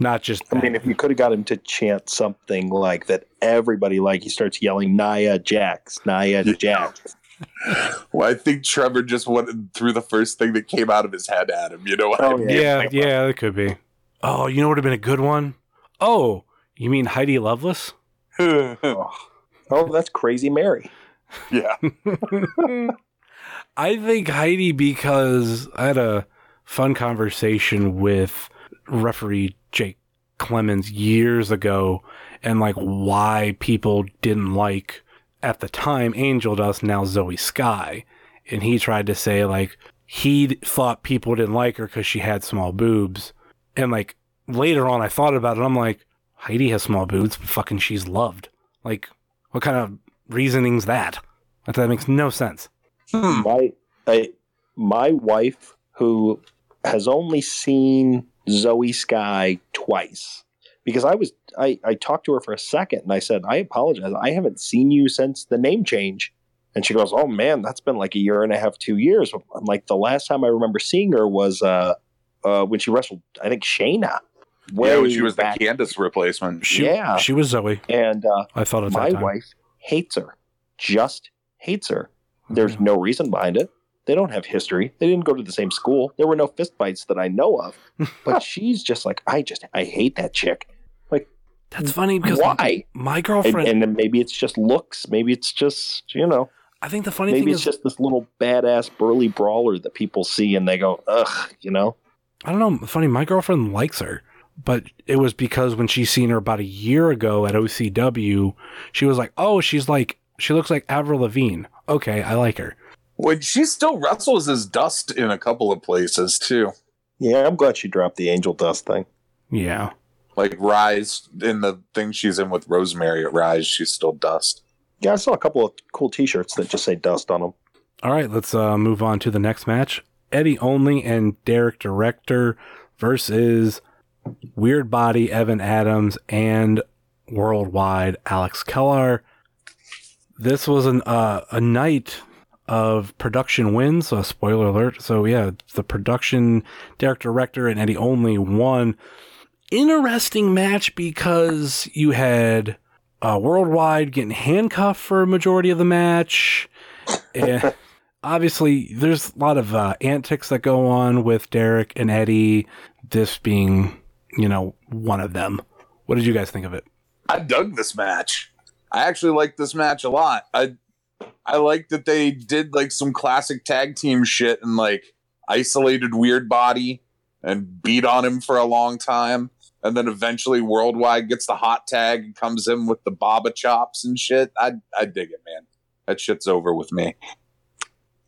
C: Not just.
D: I mean, if you could have got him to chant something like that, everybody like he starts yelling Nia Jax, Nia Jax
E: well, I think Trevor just went through the first thing that came out of his head at him. You know what
C: oh, I mean? Yeah, yeah, it could be. Oh, you know what would have been a good one? Oh, you mean Heidi Lovelace?
D: oh. oh, that's Crazy Mary.
E: Yeah.
C: I think Heidi because I had a fun conversation with referee Jake Clemens years ago and like why people didn't like at the time Angel Dust, now Zoey Skye. And he tried to say like he thought people didn't like her because she had small boobs. And like later on, I thought about it. I'm like, Heidi has small boobs, but fucking she's loved. Like, what kind of reasoning's that? Like, that makes no sense.
E: Hmm.
D: My I, my wife, who has only seen Zoey Skye twice, because I was I, I talked to her for a second and I said, I apologize. I haven't seen you since the name change. And she goes, Oh man, that's been like a year and a half, two years. I'm like, the last time I remember seeing her was uh, uh, when she wrestled, I think Shayna.
E: yeah, when she was
D: back-
E: the Candice replacement.
C: She,
D: Yeah.
C: she was Zoey.
D: And uh,
C: I thought at
D: my
C: that
D: wife hates her, just hates her. There's
C: Mm-hmm.
D: no reason behind it. They don't have history. They didn't go to the same school. There were no fistfights that I know of. But she's just like, I just, I hate that chick.
C: Like, that's funny because
D: Why?
C: my
D: And,
C: girlfriend.
D: and then maybe it's just looks. Maybe it's just, you know,
C: I think the funny
D: maybe
C: thing
D: it's
C: is,
D: just this little badass burly brawler that people see and they go, ugh, you know?
C: I don't know. Funny, my girlfriend likes her, but it was because when she seen her about a year ago at OCW, she was like, "Oh, she's like, she looks like Avril Lavigne. Okay, I like her."
E: When she still wrestles as Dust in a couple of places too.
D: Yeah, I'm glad she dropped the angel dust thing.
C: Yeah.
E: Like Rise in the thing she's in with Rosemary at Rise, she's still Dust.
D: Yeah, I saw a couple of cool T-shirts that just say dust on them.
C: All right, let's uh, move on to the next match. Eddie Only and Derek Director versus Weird Body Evan Adams and Worldwide Alex Kellar. This was an uh, a night of production wins. Spoiler alert. So yeah, the production Derek Director and Eddie Only won. Interesting match because you had uh, Worldwide getting handcuffed for a majority of the match. And obviously, there's a lot of uh, antics that go on with Derek and Eddie. This being, you know, one of them. What did you guys think of it?
E: I dug this match. I actually like this match a lot. I I like that they did like some classic tag team shit and like isolated Weird Body and beat on him for a long time. And then eventually Worldwide gets the hot tag and comes in with the Baba chops and shit. I I dig it, man. That shit's over with me.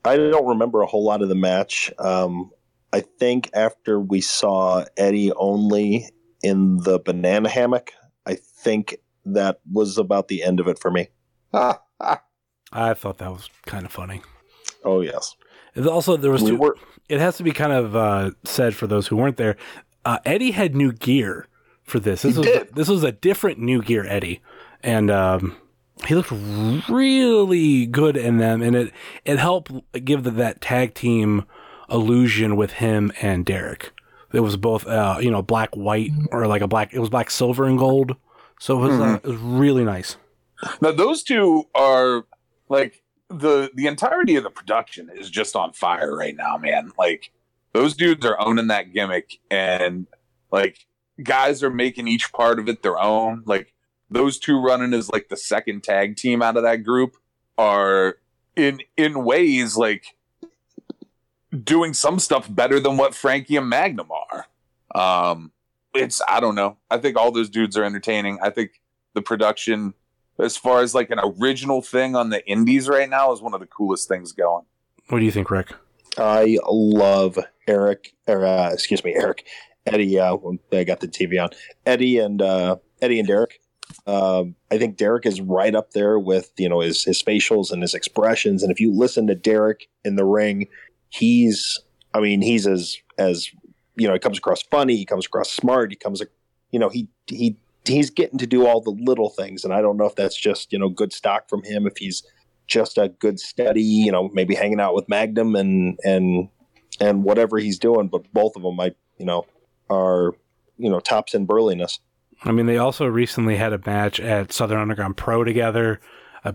D: I don't remember a whole lot of the match. Um, I think after we saw Eddie only in the banana hammock, I think that was about the end of it for me.
C: I thought that was kind of funny.
D: Oh yes,
C: also, there was
D: we
C: two,
D: were.
C: it has to be kind of uh, said for those who weren't there. Uh, Eddie had new gear for this. This
E: He
C: was
E: did.
C: this was a different new gear Eddie, and um, he looked really good in them, and it it helped give the, that tag team illusion with him and Derek. It was both uh, you know black white or like a black. It was black silver and gold, so it was uh, it was really nice.
E: Now those two are like the the entirety of the production is just on fire right now, man. Like those dudes are owning that gimmick and like guys are making each part of it their own. Like those two running as like the second tag team out of that group are in in ways like doing some stuff better than what Frankie and Magnum are. Um it's I don't know. I think all those dudes are entertaining. I think the production as far as like an original thing on the indies right now is one of the coolest things going.
C: What do you think, Rick?
D: I love Eric, or uh, excuse me, Eric, Eddie. Uh, when I got the TV on. Eddie and uh, Eddie and Derek. Um, I think Derek is right up there with you know his his facials and his expressions. And if you listen to Derek in the ring, he's I mean he's as as you know he comes across funny, he comes across smart, he comes you know he he he's getting to do all the little things. And I don't know if that's just you know good stock from him. If he's just a good steady, you know, maybe hanging out with Magnum and and and whatever he's doing. But both of them, I you know, are you know tops in burliness.
C: I mean, they also recently had a match at Southern Underground Pro together. I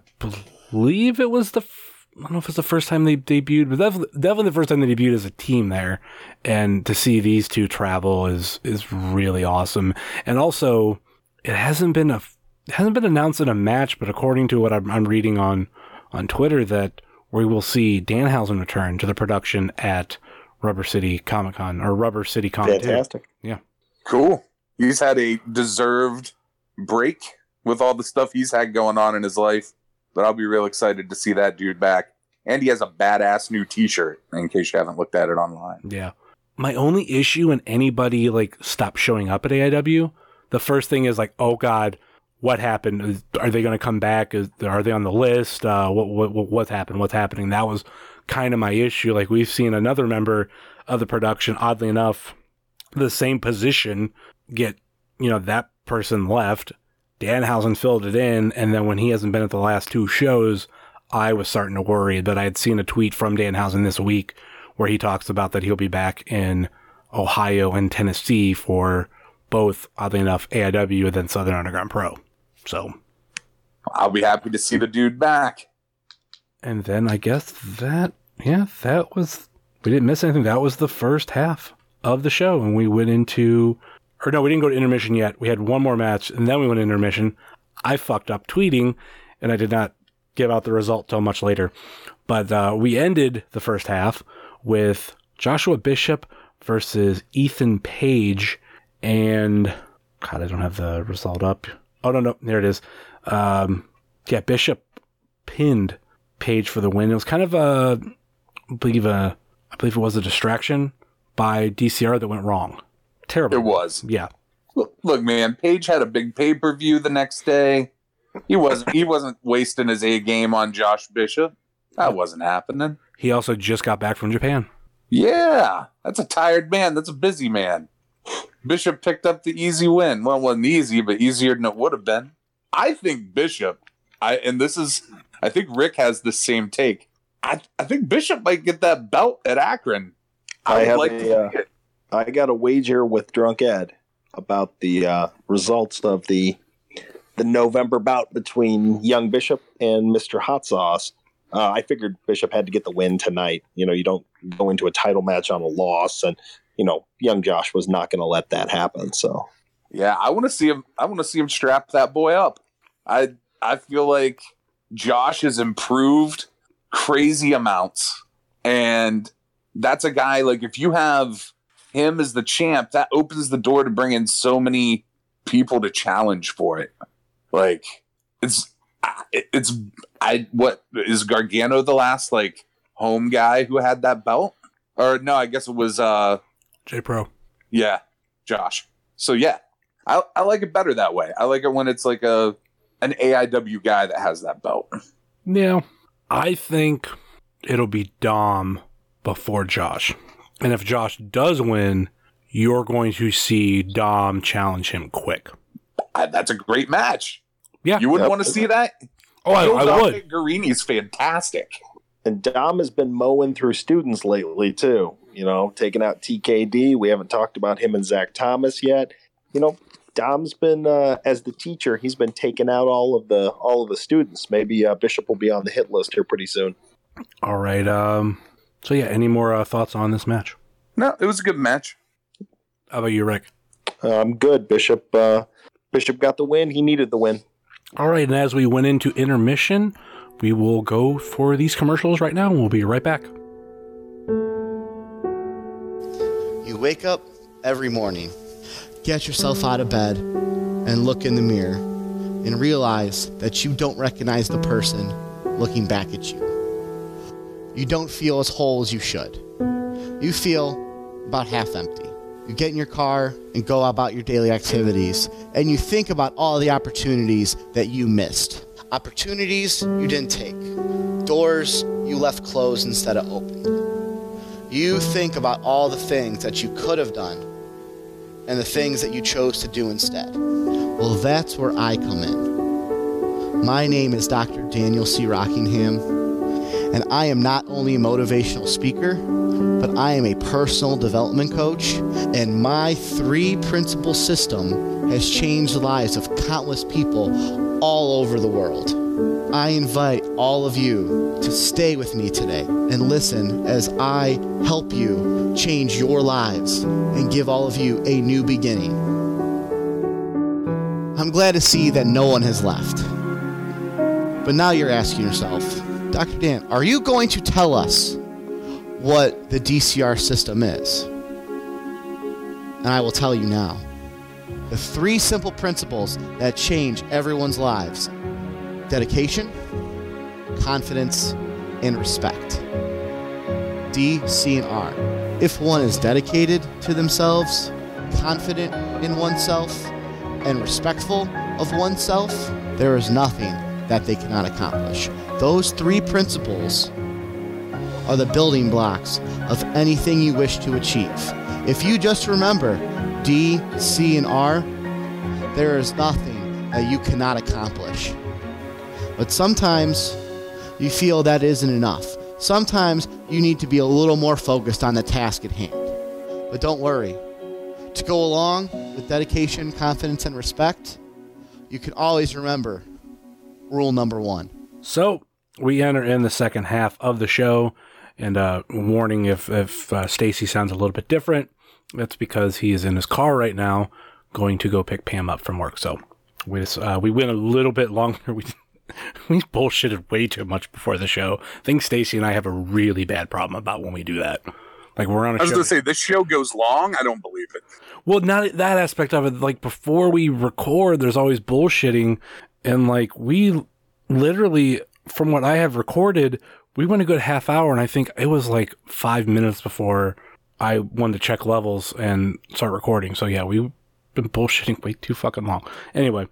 C: believe it was the. F- I don't know if it's the first time they debuted, but definitely the first time they debuted as a team there. And to see these two travel is is really awesome. And also, it hasn't been a it hasn't been announced in a match, but according to what I'm, I'm reading on on Twitter, that we will see Danhausen return to the production at Rubber City Comic Con or Rubber City Con.
D: Fantastic.
C: Yeah.
E: Cool. He's had a deserved break with all the stuff he's had going on in his life, but I'll be real excited to see that dude back. And he has a badass new T-shirt. In case you haven't looked at it online.
C: Yeah. My only issue when anybody like stops showing up at AIW, the first thing is like, oh god, what happened? Are they going to come back? Is, are they on the list? Uh, what, what, what, what happened? What's happening? That was kind of my issue. Like we've seen another member of the production, oddly enough, the same position get, you know, that person left. Danhausen filled it in. And then when he hasn't been at the last two shows, I was starting to worry that I had seen a tweet from Danhausen this week where he talks about that he'll be back in Ohio and Tennessee for both, oddly enough, AIW and then Southern Underground Pro. So
E: I'll be happy to see the dude back.
C: And then I guess that, yeah, that was, we didn't miss anything. That was the first half of the show. And we went into, or no, we didn't go to intermission yet. We had one more match and then we went to intermission. I fucked up tweeting and I did not give out the result till much later. But uh, we ended the first half with Joshua Bishop versus Ethan Page. And God, I don't have the result up. Oh, no, no, there it is. Um, yeah, Bishop pinned Page for the win. It was kind of a, I believe a, I believe it was a distraction by DCR that went wrong. Terrible.
E: It was.
C: Yeah.
E: Look, look, man. Page had a big pay per view the next day. He wasn't. he wasn't wasting his A game on Josh Bishop. That wasn't happening.
C: He also just got back from Japan.
E: Yeah, that's a tired man. That's a busy man. Bishop picked up the easy win. Well, it wasn't easy, but easier than it would have been. I think Bishop, I and this is, I think Rick has the same take. I, I think Bishop might get that belt at Akron.
D: I,
E: I
D: have
E: like
D: a,
E: to
D: uh. I got a wager with Drunk Ed about the uh, results of the the November bout between Young Bishop and Mr. Hot Sauce. Uh, I figured Bishop had to get the win tonight. You know, you don't go into a title match on a loss, and you know, Young Josh was not going to let that happen. So
E: Yeah, I want to see him. I want to see him strap that boy up. I I feel like Josh has improved crazy amounts, and that's a guy like if you have him as the champ, that opens the door to bring in so many people to challenge for it. Like it's it's I what is Gargano the last like home guy who had that belt? Or no, I guess it was uh
C: J Pro.
E: yeah, Josh. So yeah, I I like it better that way. I like it when it's like a an AIW guy that has that belt.
C: Yeah. I think it'll be Dom before Josh. And if Josh does win, you're going to see Dom challenge him quick.
E: I, that's a great match.
C: Yeah.
E: You wouldn't
D: Yep.
E: want to see that?
C: Oh, I, I would.
E: Garrini's fantastic.
D: and Dom has been mowing through students lately too. You know, taking out TKD. We haven't talked about him and Zach Thomas yet. You know, Dom's been uh, as the teacher. He's been taking out all of the all of the students. Maybe uh, Bishop will be on the hit list here pretty soon.
C: All right. Um. So yeah, any more uh, thoughts on this match?
E: No, it was a good match.
C: How about you, Rick?
D: Uh, I'm good. Bishop uh, Bishop got the win. He needed the win.
C: All right, and as we went into intermission, we will go for these commercials right now, and we'll be right back.
F: You wake up every morning, get yourself out of bed, and look in the mirror and realize that you don't recognize the person looking back at you. You don't feel as whole as you should. You feel about half empty. You get in your car and go about your daily activities, and you think about all the opportunities that you missed. Opportunities you didn't take, doors you left closed instead of open. You think about all the things that you could have done and the things that you chose to do instead. Well, that's where I come in. My name is Dr. Daniel C. Rockingham, and I am not only a motivational speaker, but I am a personal development coach, and my three principle system has changed the lives of countless people all over the world. I invite all of you to stay with me today and listen as I help you change your lives and give all of you a new beginning. I'm glad to see that no one has left. But now you're asking yourself, Dr. Dan, are you going to tell us what the DCR system is. And I will tell you now. The three simple principles that change everyone's lives dedication, confidence, and respect. D, C, and R. If one is dedicated to themselves, confident in oneself, and respectful of oneself, there is nothing that they cannot accomplish. Those three principles are the building blocks of anything you wish to achieve. If you just remember D, C, and R, there is nothing that you cannot accomplish. But sometimes you feel that isn't enough. Sometimes you need to be a little more focused on the task at hand. But don't worry. To go along with dedication, confidence, and respect, you can always remember rule number one.
C: So we enter in the second half of the show, and uh, warning if if uh, Stacy sounds a little bit different, that's because he is in his car right now, going to go pick Pam up from work. So we just, uh, we went a little bit longer. We we bullshitted way too much before the show. I think Stacy and I have a really bad problem about when we do that. Like we're on a
E: I was
C: show.
E: to say, this show goes long. I don't believe it.
C: Well, not that aspect of it. Like before we record, there's always bullshitting, and like we literally, from what I have recorded, we went a good half hour, and I think it was like five minutes before I wanted to check levels and start recording. So yeah, we've been bullshitting way too fucking long. Anyway,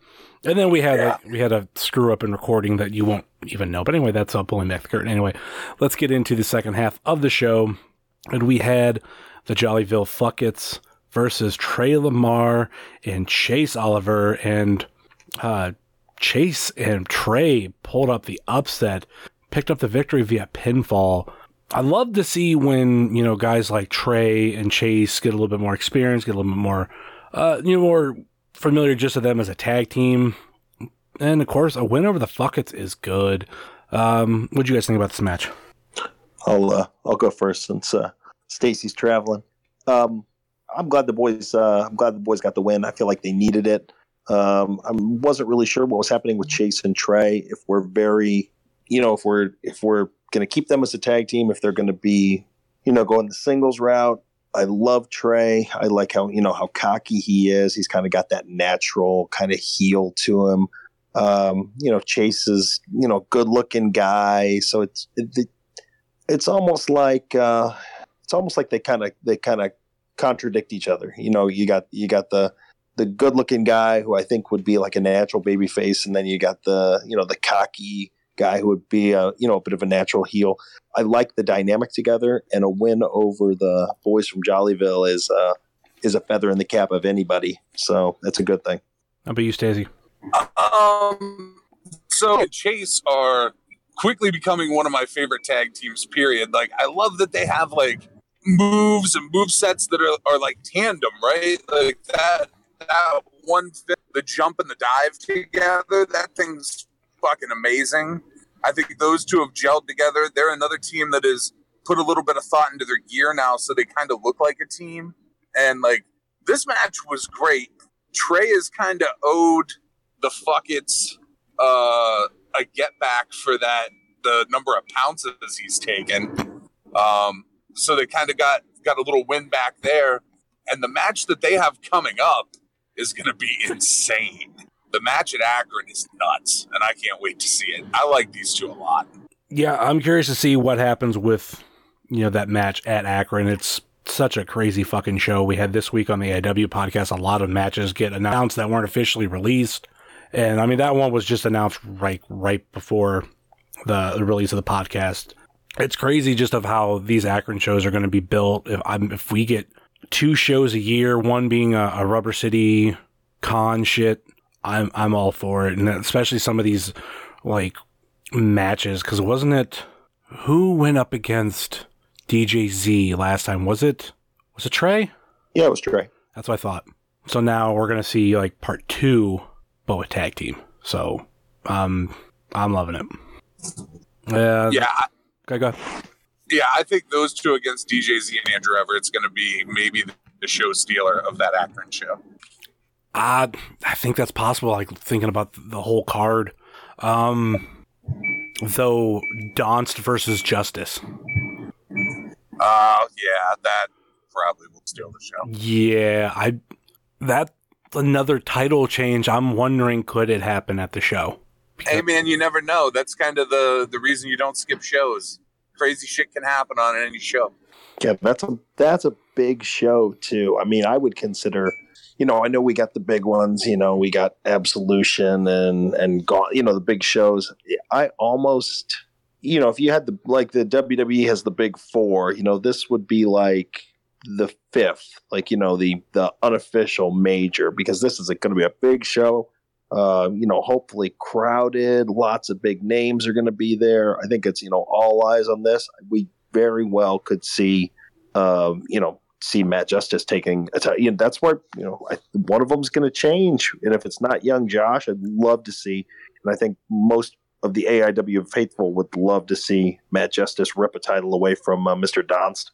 C: and then we had
E: Yeah.
C: a, we had a screw up in recording that you won't even know. But anyway, that's uh, pulling back the curtain. Anyway, let's get into the second half of the show, and we had the Jollyville Fuckets versus Trey Lamar and Chase Oliver, and uh, Chase and Trey pulled up the upset, picked up the victory via pinfall. I love to see when you know guys like Trey and Chase get a little bit more experience, get a little bit more, uh, you know, more familiar just to them as a tag team. And of course, a win over the Fuckets is good. Um, what do you guys think about this match?
D: I'll uh, I'll go first since uh, Stacy's traveling. Um, I'm glad the boys. Uh, I'm glad the boys got the win. I feel like they needed it. Um, I wasn't really sure what was happening with Chase and Trey. If we're very, you know, if we're if we're going to keep them as a tag team, if they're going to be, you know, going the singles route. I love Trey. I like how you know how cocky he is. He's kind of got that natural kind of heel to him. Um, you know, Chase is you know good looking guy, so it's it, it's almost like uh, it's almost like they kind of they kind of contradict each other. You know, you got you got the the good looking guy who I think would be like a natural baby face, and then you got the you know the cocky guy who would be a you know a bit of a natural heel. I like the dynamic together, and a win over the boys from Jollyville is uh, is a feather in the cap of anybody. So that's a good thing.
C: How about you, Stacey?
E: Um, so Chase are quickly becoming one of my favorite tag teams. Period. Like I love that they have like moves and move sets that are, are like tandem, right? Like that that one fit, the jump and the dive together. That thing's fucking amazing. I think those two have gelled together. They're another team that has put a little bit of thought into their gear now, so they kind of look like a team. And like this match was great. Trey is kind of owed the fuckets uh, a get back for that the number of pounces he's taken. Um, so they kind of got got a little win back there. And the match that they have coming up is going to be insane. The match at Akron is nuts, and I can't wait to see it. I like these two a lot.
C: Yeah, I'm curious to see what happens with you know that match at Akron. It's such a crazy fucking show. We had this week on the AW podcast a lot of matches get announced that weren't officially released. And I mean that one was just announced right right before the, release of the podcast. It's crazy just of how these Akron shows are going to be built. If I'm if we get two shows a year, one being a, a Rubber City con shit, I'm I'm all for it, and especially some of these like matches because wasn't it who went up against DJ Z last time? Was it was it Trey?
D: Yeah, it was Trey.
C: That's what I thought. So now we're gonna see like part two, but with tag team. So um, I'm loving it. Uh,
E: Yeah, I,
C: go go.
E: yeah, I think those two against DJZ and Andrew Everett's going to be maybe the show stealer of that Akron show.
C: Uh, I think that's possible. Like thinking about the whole card. Um, though Donst versus Justice.
E: Uh, yeah, that probably will steal the show.
C: Yeah, I that another title change. I'm wondering could it happen at the show?
E: Hey man, you never know. That's kind of the the reason you don't skip shows. Crazy shit can happen on any show.
D: Yeah, that's a that's a big show too. I mean, I would consider, you know, I know we got the big ones. You know, we got Absolution and and Gaunt, you know the big shows. I almost, you know, if you had the like the WWE has the big four. You know, this would be like the fifth, like you know the the unofficial major because this is going to be a big show. Uh, you know, hopefully crowded. Lots of big names are going to be there. I think it's you know all eyes on this. We very well could see, um, you know, see Matt Justice taking a t- you know, that's where you know I, one of them's going to change, and if it's not young Josh, I'd love to see, and I think most of the AIW faithful would love to see Matt Justice rip a title away from uh, Mr. Donst.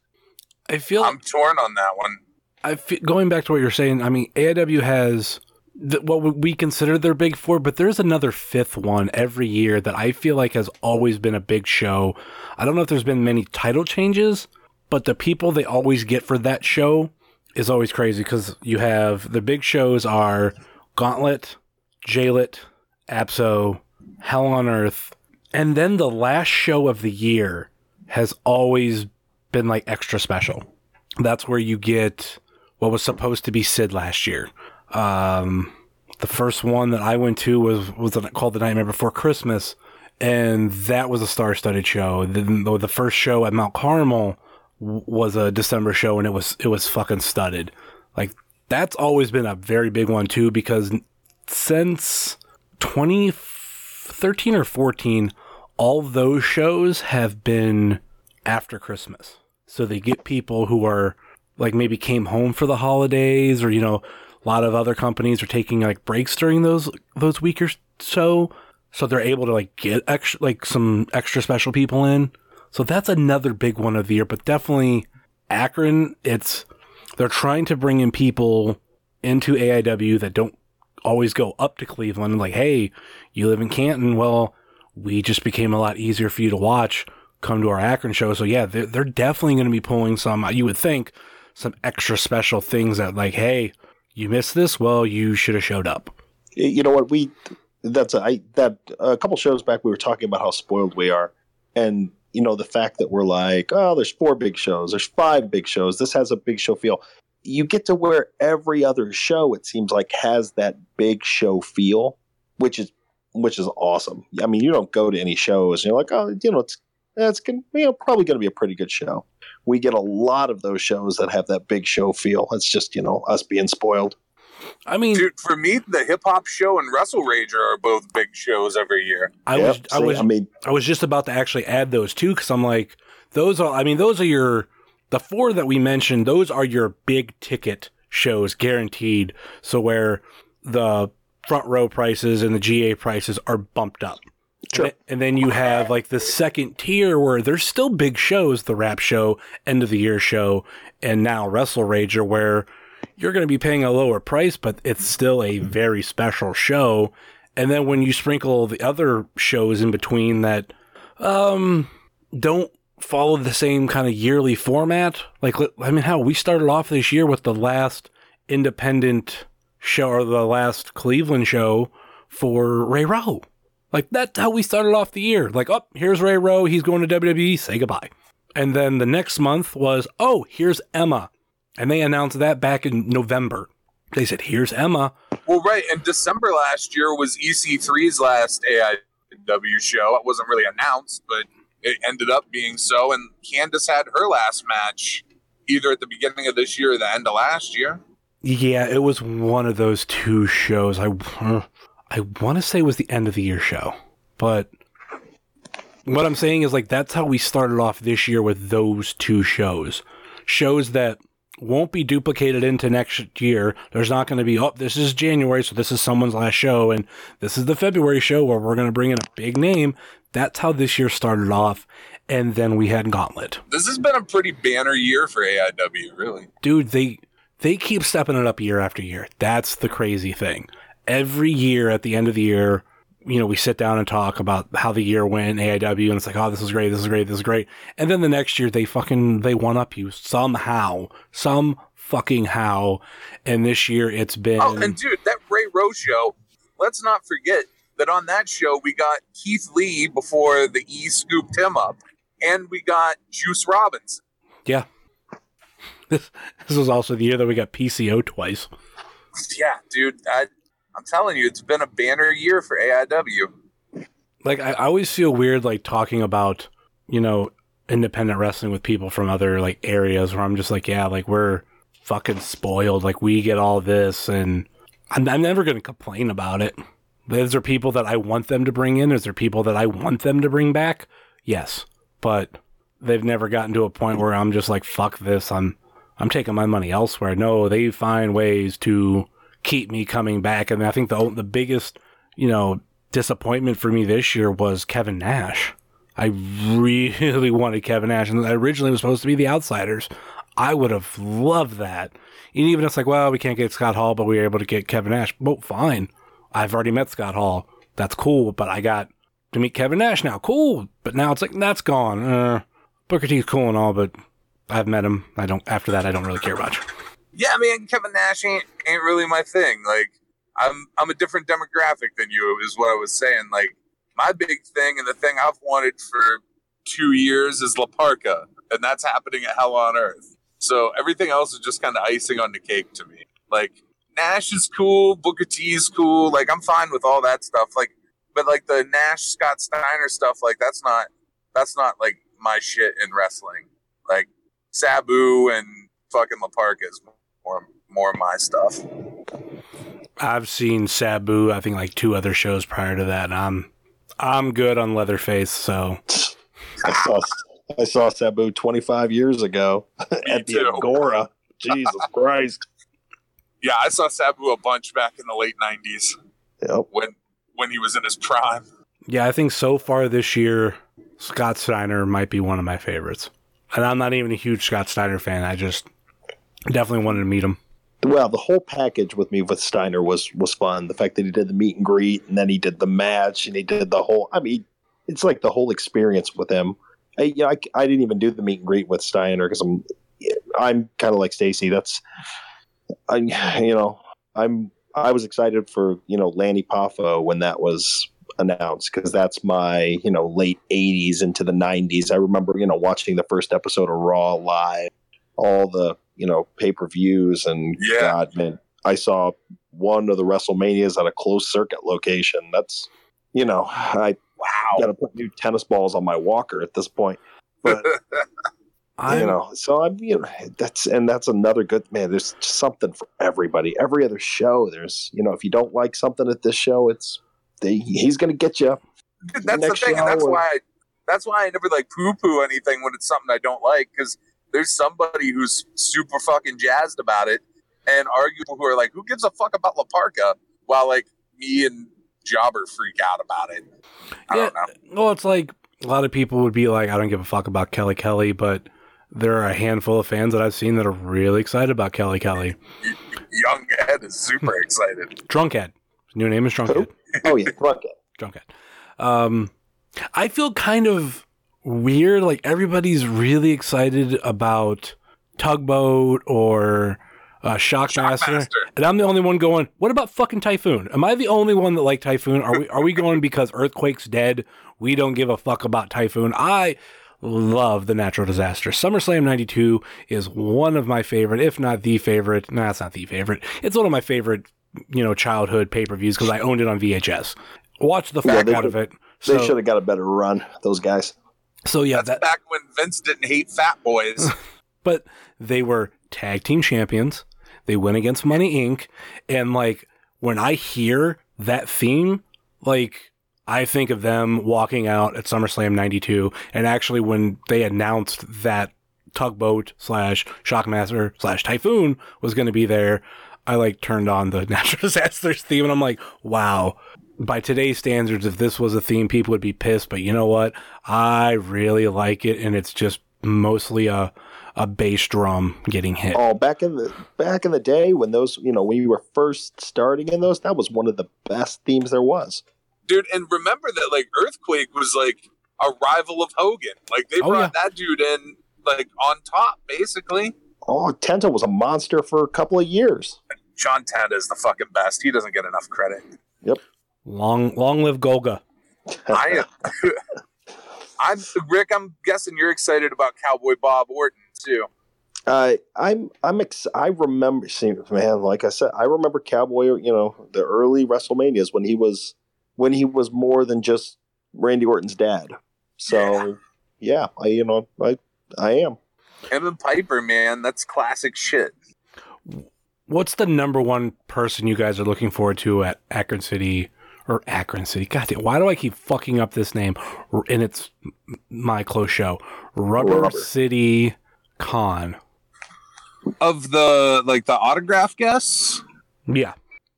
C: I feel
E: I'm torn on that one.
C: I feel, going back to what you're saying. I mean, AIW has the, what we consider their big four, but there's another fifth one every year that I feel like has always been a big show. I don't know if there's been many title changes, but the people they always get for that show is always crazy because you have the big shows are Gauntlet, Jaylit, Abso, Hell on Earth, and then the last show of the year has always been like extra special. That's where you get what was supposed to be Sid last year. Um, the first one that I went to was was called the Nightmare Before Christmas, and that was a star-studded show. The, the first show at Mount Carmel was a December show, and it was it was fucking studded. Like that's always been a very big one too, because since 2013 or 14, all those shows have been after Christmas. So they get people who are like maybe came home for the holidays or you know a lot of other companies are taking like breaks during those those week or so so they're able to like get extra like some extra special people in so that's another big one of the year but definitely akron it's they're trying to bring in people into aiw that don't always go up to cleveland like hey you live in canton well we just became a lot easier for you to watch come to our akron show so yeah they're, they're definitely going to be pulling some you would think some extra special things that like hey you missed this. Well, you should have showed up.
D: You know what? We that's a, I, that a couple shows back we were talking about how spoiled we are, and you know the fact that we're like, oh, there's four big shows, there's five big shows. This has a big show feel. You get to where every other show it seems like has that big show feel, which is which is awesome. I mean, you don't go to any shows and you're like, oh, you know, it's gonna, you know, probably going to be a pretty good show we get a lot of those shows that have that big show feel. It's just you know us being spoiled.
C: I mean,
E: dude, for me, the hip hop show and Wrestle Rager are both big shows every year.
C: I yep, was, see, I was, I mean, I was just about to actually add those two because I'm like, those are. I mean, those are your the four that we mentioned. Those are your big ticket shows, guaranteed. So where the front row prices and the GA prices are bumped up.
D: Sure.
C: And then you have like the second tier where there's still big shows, the rap show, end of the year show, and now Wrestle Rager, where you're going to be paying a lower price, but it's still a very special show. And then when you sprinkle the other shows in between that um, don't follow the same kind of yearly format, like I mean, how we started off this year with the last independent show or the last Cleveland show for Ray Rowe. Like that's how we started off the year. Like, oh, here's Ray Rowe. He's going to WWE. Say goodbye. And then the next month was, oh, here's Emma. And they announced that back in November. They said, here's Emma.
E: Well, right. And December last year was EC3's last AIW show. It wasn't really announced, but it ended up being so. And Candice had her last match either at the beginning of this year or the end of last year.
C: Yeah, it was one of those two shows. I I want to say it was the end of the year show, but what I'm saying is like that's how we started off this year with those two shows. Shows that won't be duplicated into next year. There's not going to be, oh, this is January, so this is someone's last show, and this is the February show where we're going to bring in a big name. That's how this year started off. And then we had Gauntlet.
E: This has been a pretty banner year for AIW, really.
C: Dude, they they keep stepping it up year after year. That's the crazy thing every year at the end of the year, you know, we sit down and talk about how the year went, AIW, and it's like, oh, this is great, this is great, this is great. And then the next year they fucking, they one up you somehow, some fucking how. And this year it's been.
E: Oh, and dude, that Ray Rowe's show, let's not forget that on that show we got Keith Lee before the E scooped him up, and we got Juice Robinson.
C: Yeah. This, this was also the year that we got PCO twice.
E: Yeah, dude. I, I'm telling you, it's been a banner year for AIW.
C: Like, I, always feel weird, like, talking about, you know, independent wrestling with people from other, like, areas where I'm just like, yeah, like, we're fucking spoiled. Like, we get all this, and I'm, I'm never to complain about it. Is there people that I want them to bring in? Is there people that I want them to bring back? Yes. But they've never gotten to a point where I'm just like, fuck this. I'm I'm taking my money elsewhere. No, they find ways to keep me coming back. And I think the the biggest, you know, disappointment for me this year was Kevin Nash. I really wanted Kevin Nash, and that originally was supposed to be the Outsiders. I would have loved that. And even it's like, well, we can't get Scott Hall, but we were able to get Kevin Nash. Well, fine. I've already met Scott Hall. That's cool, but I got to meet Kevin Nash now. Cool. But now it's like, that's gone. Uh, Booker T's cool and all, but I've met him. I don't, after that, I don't really care much.
E: Yeah, I mean, Kevin Nash ain't, ain't really my thing. Like, I'm, I'm a different demographic than you, is what I was saying. Like, my big thing and the thing I've wanted for two years is La Parka, and that's happening at Hell on Earth. So everything else is just kind of icing on the cake to me. Like, Nash is cool, Booker T is cool. Like I'm fine with all that stuff. Like, but like the Nash Scott Steiner stuff, like that's not that's not like my shit in wrestling. Like Sabu and fucking La Parka is more more of my stuff.
C: I've seen Sabu. I think like two other shows prior to that. And I'm I'm good on Leatherface. So
D: I saw I saw Sabu 25 years ago at the
E: too.
D: Agora. Jesus Christ.
E: Yeah, I saw Sabu a bunch back in the late '90s
D: Yep.
E: when when he was in his prime.
C: yeah, I think so far this year, Scott Steiner might be one of my favorites. And I'm not even a huge Scott Steiner fan. I just definitely wanted to meet him.
D: Well, the whole package with me with Steiner was was fun. The fact that he did the meet and greet, and then he did the match, and he did the whole. I mean, it's like the whole experience with him. I, you know, I, I didn't even do the meet and greet with Steiner because I'm I'm kind of like Stacy. That's I you know I'm I was excited for you know Lanny Poffo when that was announced because that's my you know late 80s into the 90s. I remember you know watching the first episode of Raw live, all the you know pay per views, and
E: Yeah.
D: God man, I saw one of the WrestleManias at a closed circuit location. That's you know I
E: Wow.
D: got to put new tennis balls on my walker at this point. But
C: I'm,
D: you know, so I'm you know that's and that's another good man. There's something for everybody. Every other show, there's you know if you don't like something at this show, it's they, he's going to get you.
E: Dude, that's the
D: next
E: thing, and that's
D: or-
E: why I, that's why I never like poo poo anything when it's something I don't like because there's somebody who's super fucking jazzed about it, and arguable who are like, who gives a fuck about La Parka? While like me and Jobber freak out about it. I
C: Yeah.
E: don't know.
C: well, it's like a lot of people would be like, I don't give a fuck about Kelly Kelly, but there are a handful of fans that I've seen that are really excited about Kelly Kelly.
E: Young Ed is super excited.
C: Drunkhead. His new name is Drunkhead.
D: Oh yeah, fuck it.
C: Drunkhead. Um, I feel kind of weird. Like everybody's really excited about Tugboat or uh, Shockmaster,
E: Shockmaster.
C: and I'm the only one going. What about fucking Typhoon? Am I the only one that like Typhoon? Are we? Are we going because Earthquake's dead? We don't give a fuck about Typhoon. I love the natural disaster. SummerSlam 92 is one of my favorite, if not the favorite. Nah, it's not the favorite. It's one of my favorite, you know, childhood pay per views because I owned it on VHS. Watched the fuck
D: they
C: out
D: should-
C: of it.
D: They
C: So,
D: should have got a better run. Those guys.
C: So yeah,
E: That's
C: that,
E: back when Vince didn't hate fat boys.
C: but they were tag team champions. They went against Money Inc. And like when I hear that theme, like I think of them walking out at SummerSlam 92. And actually, when they announced that Tugboat slash Shockmaster slash Typhoon was going to be there, I like turned on the natural disasters theme and I'm like, wow. By today's standards, if this was a theme, people would be pissed. But you know what? I really like it, and it's just mostly a a bass drum getting hit.
D: Oh, back in the back in the day when those you know when you were first starting in those, that was one of the best themes there was.
E: dude. And remember that like Earthquake was like a rival of Hogan. Like they
C: Oh,
E: brought that dude in like on top, basically.
D: Oh, Tenta was a monster for a couple of years.
E: John Tenta is the fucking best. He doesn't get enough credit.
C: Long, long live Golga.
E: I am. I'm Rick. I'm guessing you're excited about Cowboy Bob Orton too.
D: Uh, I'm I'm ex- I remember seeing man, like I said, I remember Cowboy. You know, the early WrestleManias when he was when he was more than just Randy Orton's dad. So yeah, I you know I I am.
E: Him and Piper, man, that's classic shit.
C: What's the number one person you guys are looking forward to at Akron City or Akron City? God damn, why do I keep fucking up this name? R- And it's my close show, Rubber,
D: Rubber.
C: City Con.
E: Of the like the autograph guests,
C: Yeah,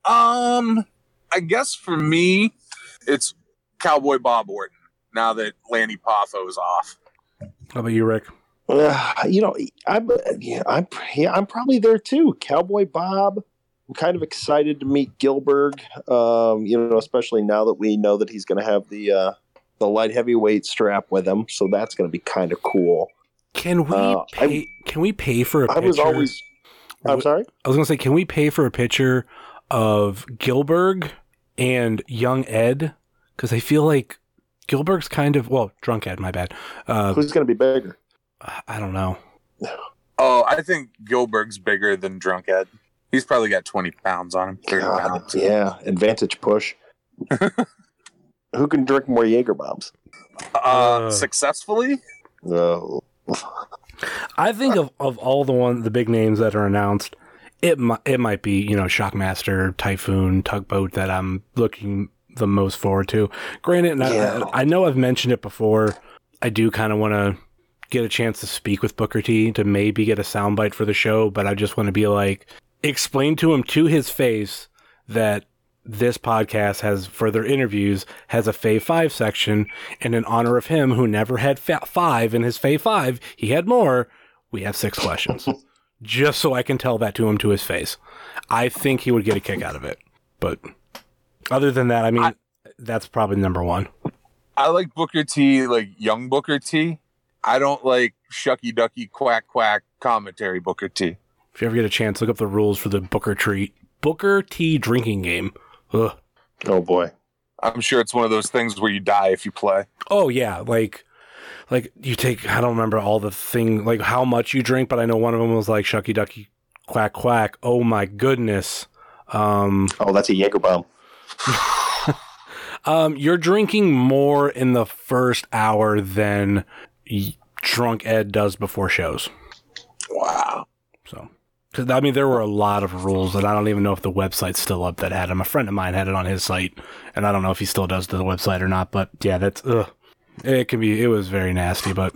E: um, I guess for me, it's Cowboy Bob Orton. Now that Lanny Poffo is off,
C: how about you, Rick?
D: Uh, you know, I'm yeah, I'm yeah, I'm probably there too. Cowboy Bob. I'm kind of excited to meet Gilberg. Um, you know, especially now that we know that he's going to have the uh, the light heavyweight strap with him, so that's going to be kind of cool.
C: Can we
D: Uh, I-
C: pay? Can we pay for a
D: I
C: picture?
D: was always. I'm sorry.
C: I was gonna say, can we pay for a picture of Gilberg and young Ed? Because I feel like Gilberg's kind of well, drunk Ed. My bad. Uh,
D: Who's going to be bigger?
C: I don't know.
E: oh, I think Gilberg's bigger than Drunk Ed. He's probably got twenty pounds on him, thirty
D: God,
E: pounds.
D: yeah, advantage push. Who can drink more Jaeger bombs?
E: Uh,
C: Uh.
E: successfully,
D: No.
C: I think of, of all the one the big names that are announced, it might it might be you know Shockmaster, Typhoon, Tugboat that I'm looking the most forward to. Granted, and
D: Yeah.
C: I, I know I've mentioned it before. I do kind of want to get a chance to speak with Booker T to maybe get a soundbite for the show, but I just want to be like explain to him to his face that this podcast has further interviews has a Fave 5 section and in honor of him who never had fa- 5 in his Fave 5 he had more we have six questions just so I can tell that to him to his face I think he would get a kick out of it but other than that I mean
E: I-
C: that's probably number one
E: I like Booker T, like young Booker T. I don't like shucky ducky quack quack commentary Booker T.
C: if you ever get a chance look up the rules for the Booker treat Booker T drinking game Ugh.
D: Oh boy.
E: I'm sure it's one of those things where you die if you play.
C: Oh yeah, like like you take I don't remember all the thing like how much you drink, but I know one of them was like shucky ducky quack quack. Oh my goodness. Um
D: Oh, that's a Jaeger bomb.
C: um you're drinking more in the first hour than y- drunk Ed does before shows.
E: Wow.
C: Cuz I mean there were a lot of rules and I don't even know if the website's still up that had them. A friend of mine had it on his site and I don't know if he still does the website or not, but yeah, that's ugh. It can be it was very nasty, but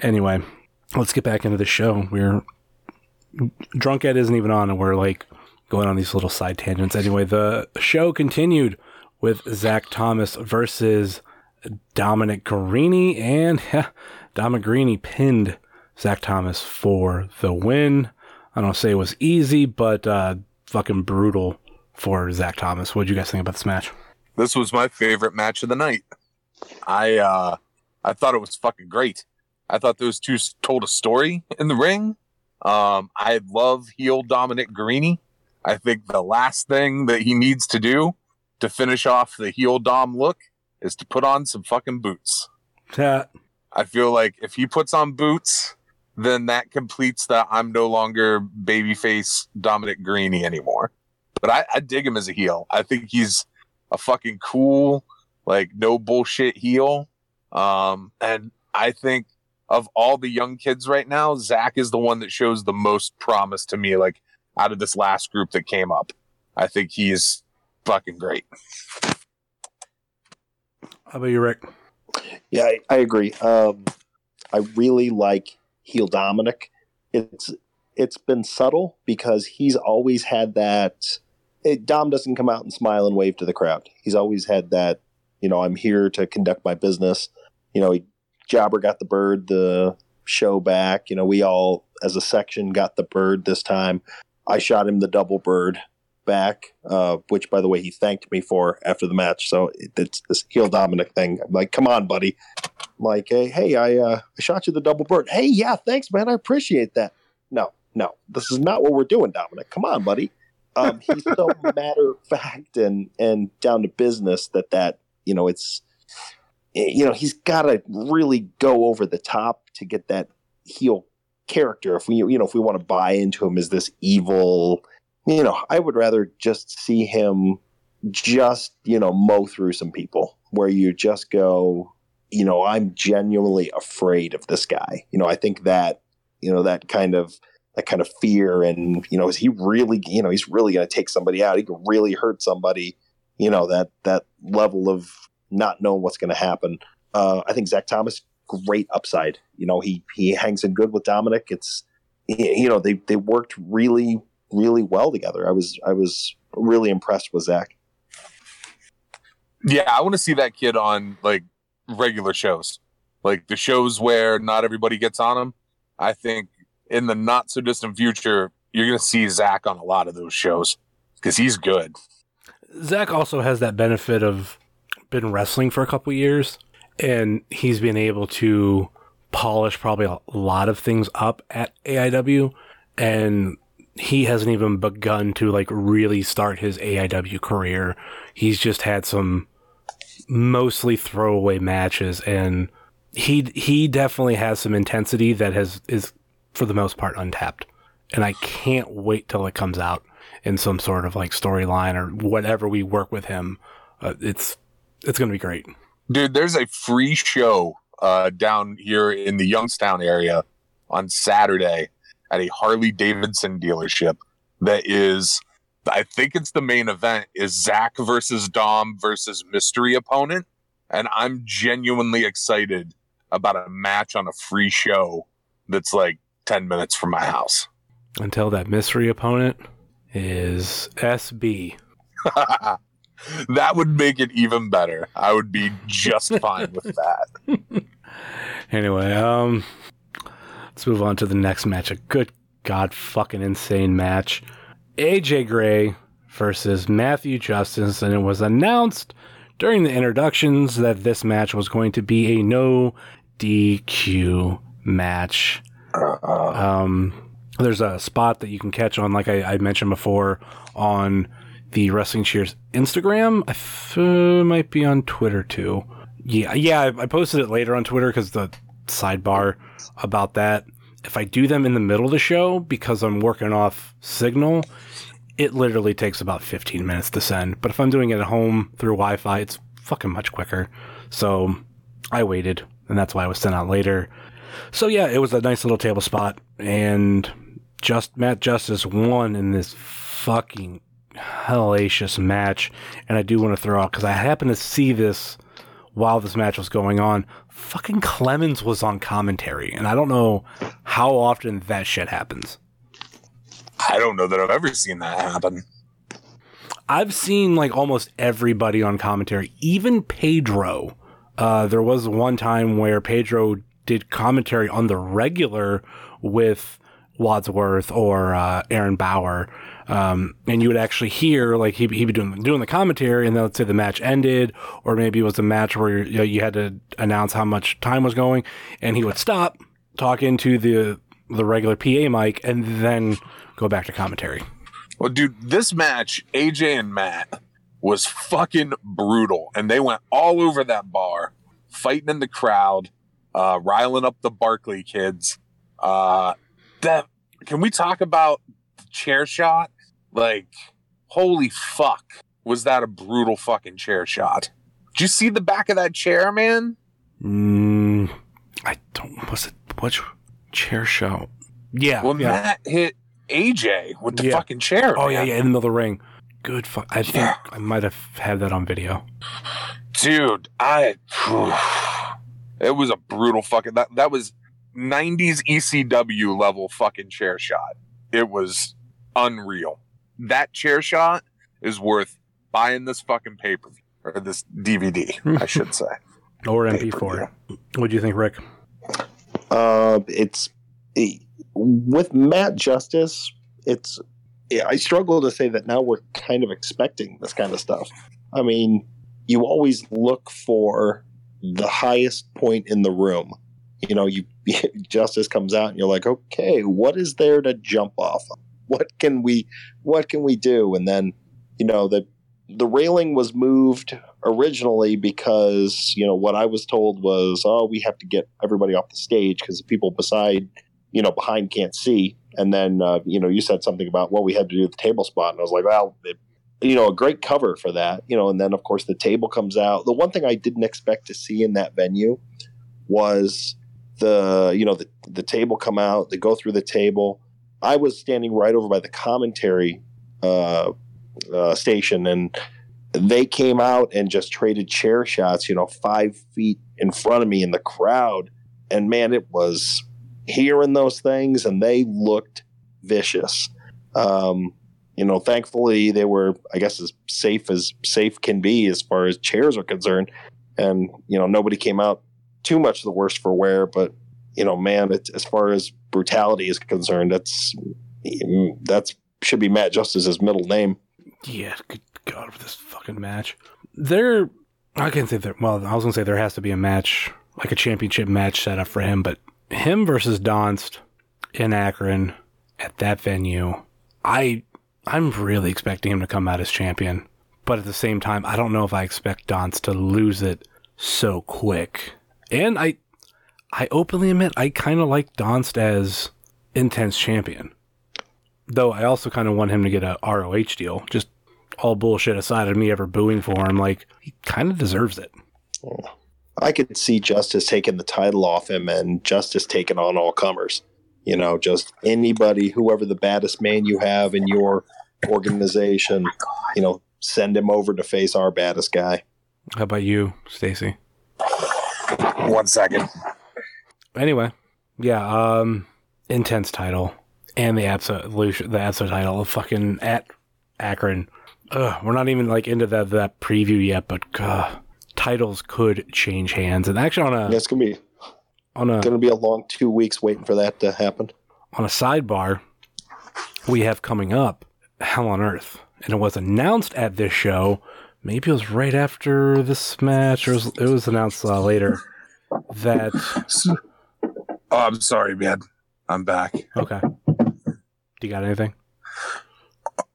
C: anyway, let's get back into the show. We're drunk Ed isn't even on and we're like going on these little side tangents. Anyway, the show continued with Zach Thomas versus Dominic Garrini and Dominic Garrini pinned Zach Thomas for the win. I don't say it was easy, but uh, fucking brutal for Zach Thomas. What would you guys think about this match?
E: This was my favorite match of the night. I uh I thought it was fucking great. I thought those two told a story in the ring. Um I love heel Dominic Garrini. I think the last thing that he needs to do to finish off the heel Dom look is to put on some fucking boots.
C: Uh,
E: I feel like if he puts on boots, then that completes the I'm no longer babyface Dominic Garrini anymore. But I, I dig him as a heel. I think he's a fucking cool, like no bullshit heel. Um, and I think of all the young kids right now, Zach is the one that shows the most promise to me, like out of this last group that came up. I think he's fucking great.
C: how about you, Rick?
D: Yeah, I, I agree. Um, I really like heel Dominic. It's it's been subtle because he's always had that. It, Dom doesn't come out and smile and wave to the crowd. He's always had that. You know, I'm here to conduct my business. You know, he, Jobber got the bird the show back. You know, we all as a section got the bird this time. I shot him the double bird, back, uh, which by the way he thanked me for after the match. So it's this heel Dominic thing. I'm like, come on, buddy. I'm like, hey, hey, I uh, I shot you the double bird. Hey, yeah, thanks, man. I appreciate that. No, no, this is not what we're doing, Dominic. Come on, buddy. Um, he's so matter of fact and and down to business that that you know it's you know he's got to really go over the top to get that heel character if we you know if we want to buy into him as this evil you know i would rather just see him just you know mow through some people where you just go you know i'm genuinely afraid of this guy. You know i think that you know that kind of that kind of fear and you know is he really you know he's really going to take somebody out. He can really hurt somebody you know that that level of not knowing what's going to happen. Uh, i think zach thomas great upside. You know he he hangs in good with dominic. It's you know they they worked really really well together. I was i was really impressed with zach.
E: Yeah i want to see that kid on like regular shows. Like the shows where not everybody gets on him i think in the not so distant future, you're going to see Zach on a lot of those shows because he's good.
C: Zach also has that benefit of been wrestling for a couple years, and he's been able to polish probably a lot of things up at AIW, and he hasn't even begun to like really start his AIW career. He's just had some mostly throwaway matches and he he definitely has some intensity that has is for the most part untapped. And I can't wait till it comes out in some sort of like storyline or whatever we work with him. Uh, it's it's going to be great.
E: Dude, there's a free show uh, down here in the Youngstown area on Saturday at a Harley Davidson dealership that is I think it's the main event is Zach versus Dom versus mystery opponent. And I'm genuinely excited about a match on a free show that's like 10 minutes from my house.
C: Until that mystery opponent is SB.
E: that would make it even better. I would be just fine with that.
C: anyway, um let's move on to the next match. A good god fucking insane match. AJ Gray versus Matthew Justice, and it was announced during the introductions that this match was going to be a no DQ match. Um, there's a spot that you can catch on, like I, I mentioned before, on the Wrestling Cheers Instagram. I f- uh, might be on Twitter too. Yeah, yeah, I, I posted it later on Twitter because the sidebar about that. If I do them in the middle of the show because I'm working off Signal, it literally takes about 15 minutes to send. But if I'm doing it at home through Wi Fi, it's fucking much quicker. So I waited, and that's why I was sent out later. So yeah, it was a nice little table spot, and just Matt Justice won in this fucking hellacious match. And I do want to throw out because I happened to see this while this match was going on. Fucking Clemens was on commentary, and I don't know how often that shit happens.
E: I don't know that I've ever seen that happen.
C: I've seen like almost everybody on commentary, even Pedro. Uh, there was one time where Pedro did commentary on the regular with Wadsworth or uh, Aaron Bauer. Um, and you would actually hear like he he'd be doing doing the commentary, and then let's say the match ended, or maybe it was a match where you, know, you had to announce how much time was going, and he would stop talking to the the regular PA mic, and then go back to commentary.
E: Well, dude, this match, AJ and Matt, was fucking brutal, and they went all over that bar, fighting in the crowd uh, riling up the Barkley kids. Uh, that can we talk about chair shot? Like, holy fuck, was that a brutal fucking chair shot? Did you see the back of that chair, man?
C: Mm, I don't. Was it what chair shot? Yeah.
E: Well,
C: yeah.
E: that hit AJ with the
C: Yeah.
E: fucking chair.
C: Oh
E: man.
C: yeah, yeah, in the middle of the ring. Good fuck. I think
E: Yeah.
C: I might have had that on video.
E: dude i it was a brutal fucking that that was 90s ecw level fucking chair shot it was unreal that chair shot is worth buying this fucking paper or this dvd i should say
C: Or MP4. What do you think, Rick?
D: Uh, it's with Matt Justice. It's I struggle to say that now we're kind of expecting this kind of stuff. I mean, you always look for the highest point in the room. You know, you justice comes out and you're like, okay, what is there to jump off? Of? What can we, what can we do? And then, you know, the the railing was moved originally because you know what I was told was, oh, we have to get everybody off the stage because the people beside, you know, behind can't see. And then uh, you know, you said something about what we had to do with the table spot, and I was like, well, it, you know, a great cover for that, you know. And then of course the table comes out. The one thing I didn't expect to see in that venue was the you know the the table come out. They go through the table. I was standing right over by the commentary uh, uh, station, and they came out and just traded chair shots, you know, five feet in front of me in the crowd. And man, it was hearing those things, and they looked vicious. Um, you know, thankfully they were, I guess, as safe as safe can be as far as chairs are concerned. And, you know, nobody came out too much the worse for wear, but, you know, man, it, as far as brutality is concerned, that's, that's should be Matt Justice's middle name.
C: Yeah, good God, with this fucking match. There, I can't say there. Well, I was gonna say there has to be a match, like a championship match set up for him, but him versus Donst in Akron at that venue, I, I'm really expecting him to come out as champion. But at the same time, I don't know if I expect Donst to lose it so quick. And I, I openly admit I kind of like Donst as intense champion. Though I also kind of want him to get a ROH deal. Just all bullshit aside of me ever booing for him, like he kind of deserves it.
D: I could see Justice taking the title off him and Justice taking on all comers. You know, just anybody, whoever the baddest man you have in your organization, you know, send him over to face our baddest guy.
C: How about you, Stacy?
E: One second.
C: Anyway, yeah, um, intense title and the absolute the absolute title of fucking at Akron. Ugh, we're not even like into that that preview yet, but uh, titles could change hands. And actually, on a
D: it's gonna be
C: on a
D: gonna be a long two weeks waiting for that to happen.
C: On a sidebar, we have coming up Hell on Earth, and it was announced at this show. Maybe it was right after this match, or it was, it was announced uh, later that.
E: Oh, I'm sorry, man. I'm back.
C: Okay. Do you got anything?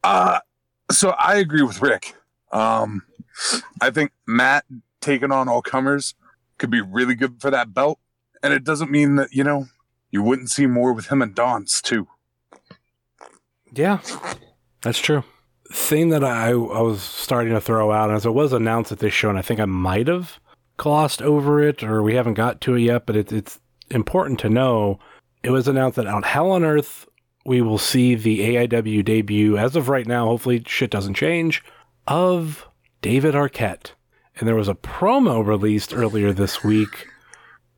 E: Uh so I agree with Rick. Um, I think Matt taking on all comers could be really good for that belt, and it doesn't mean that you know you wouldn't see more with him and Don's too.
C: Yeah, that's true. Thing that I I was starting to throw out as it was announced at this show, and I think I might have glossed over it, or we haven't got to it yet, but it, it's important to know. It was announced that on Hell on Earth we will see the AIW debut, as of right now, hopefully shit doesn't change, of David Arquette. And there was a promo released earlier this week.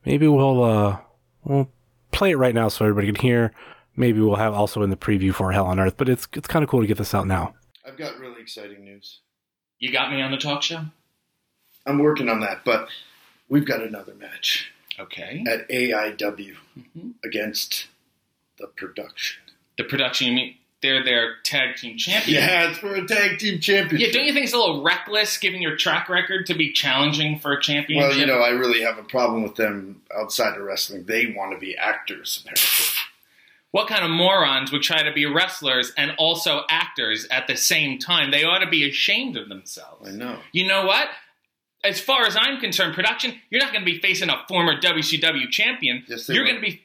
C: Maybe we'll uh we'll play it right now so everybody can hear. Maybe we'll have also in the preview for Hell on Earth, but it's it's kind of cool to get this out now.
G: I've got really exciting news.
H: You got me on the talk show?
G: I'm working on that, but we've got another match
H: Okay.
G: at AIW
H: Mhm.
G: against the production.
H: The production, you mean they're their tag team champion?
G: Yeah, it's for a tag team championship.
H: Yeah, don't you think it's a little reckless given your track record to be challenging for a championship?
G: Well, you know, I really have a problem with them outside of wrestling. They want to be actors, apparently.
H: what kind of morons would try to be wrestlers and also actors at the same time? They ought to be ashamed of themselves.
G: I know.
H: You know what? As far as I'm concerned, production, you're not going to be facing a former WCW champion.
G: Yes,
H: you're going to be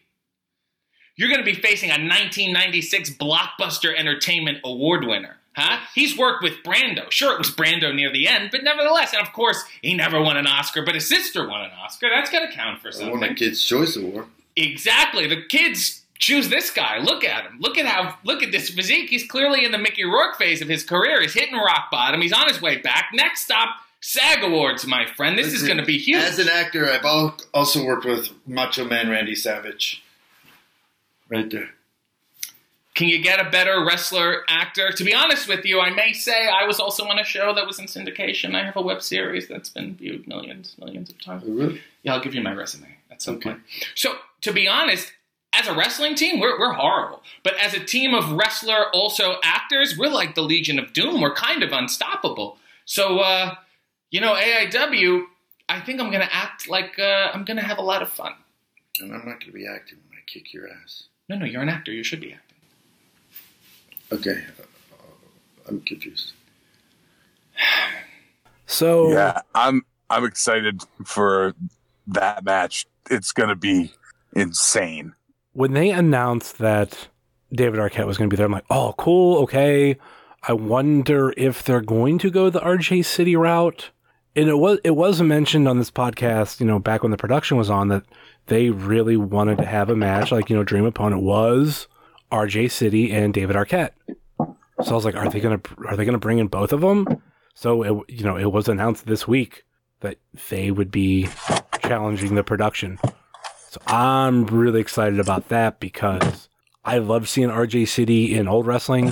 H: you're going to be facing a 1996 Blockbuster Entertainment Award winner. Huh? He's worked with Brando. Sure, it was Brando near the end, but nevertheless, and of course, he never won an Oscar, but his sister won an Oscar. That's got to count for
G: I
H: something.
G: won a Kids' Choice Award.
H: Exactly. The kids choose this guy. Look at him. Look at how. Look at this physique. He's clearly in the Mickey Rourke phase of his career. He's hitting rock bottom. He's on his way back. Next stop, SAG Awards, my friend. This is going to be huge.
G: As an actor, I've also worked with Macho Man Randy Savage. Right there.
H: Can you get a better wrestler actor? To be honest with you, I may say I was also on a show that was in syndication. I have a web series that's been viewed millions, millions of times.
G: Oh, really?
H: Yeah, I'll give you my resume at some
G: Okay.
H: point. So, to be honest, as a wrestling team, we're, we're horrible. But as a team of wrestler, also actors, we're like the Legion of Doom. We're kind of unstoppable. So, uh, you know, AIW, I think I'm going to act like uh, I'm going to have a lot of fun.
G: And I'm not going to be acting when I kick your ass.
H: No, no, you're an actor. You should be acting.
G: Okay. Uh, I'm confused.
C: So
E: Yeah, I'm I'm excited for that match. It's gonna be insane.
C: when they announced that David Arquette was going to be there, I'm like, oh, cool, okay. I wonder if they're going to go the RJ City route. And it was it was mentioned on this podcast, you know, back when the production was on that they really wanted to have a match, like you know, Dream Opponent was RJ City and David Arquette. So I was like, are they gonna are they gonna bring in both of them? So it you know it was announced this week that they would be challenging the production. So I'm really excited about that because I love seeing RJ City in old wrestling,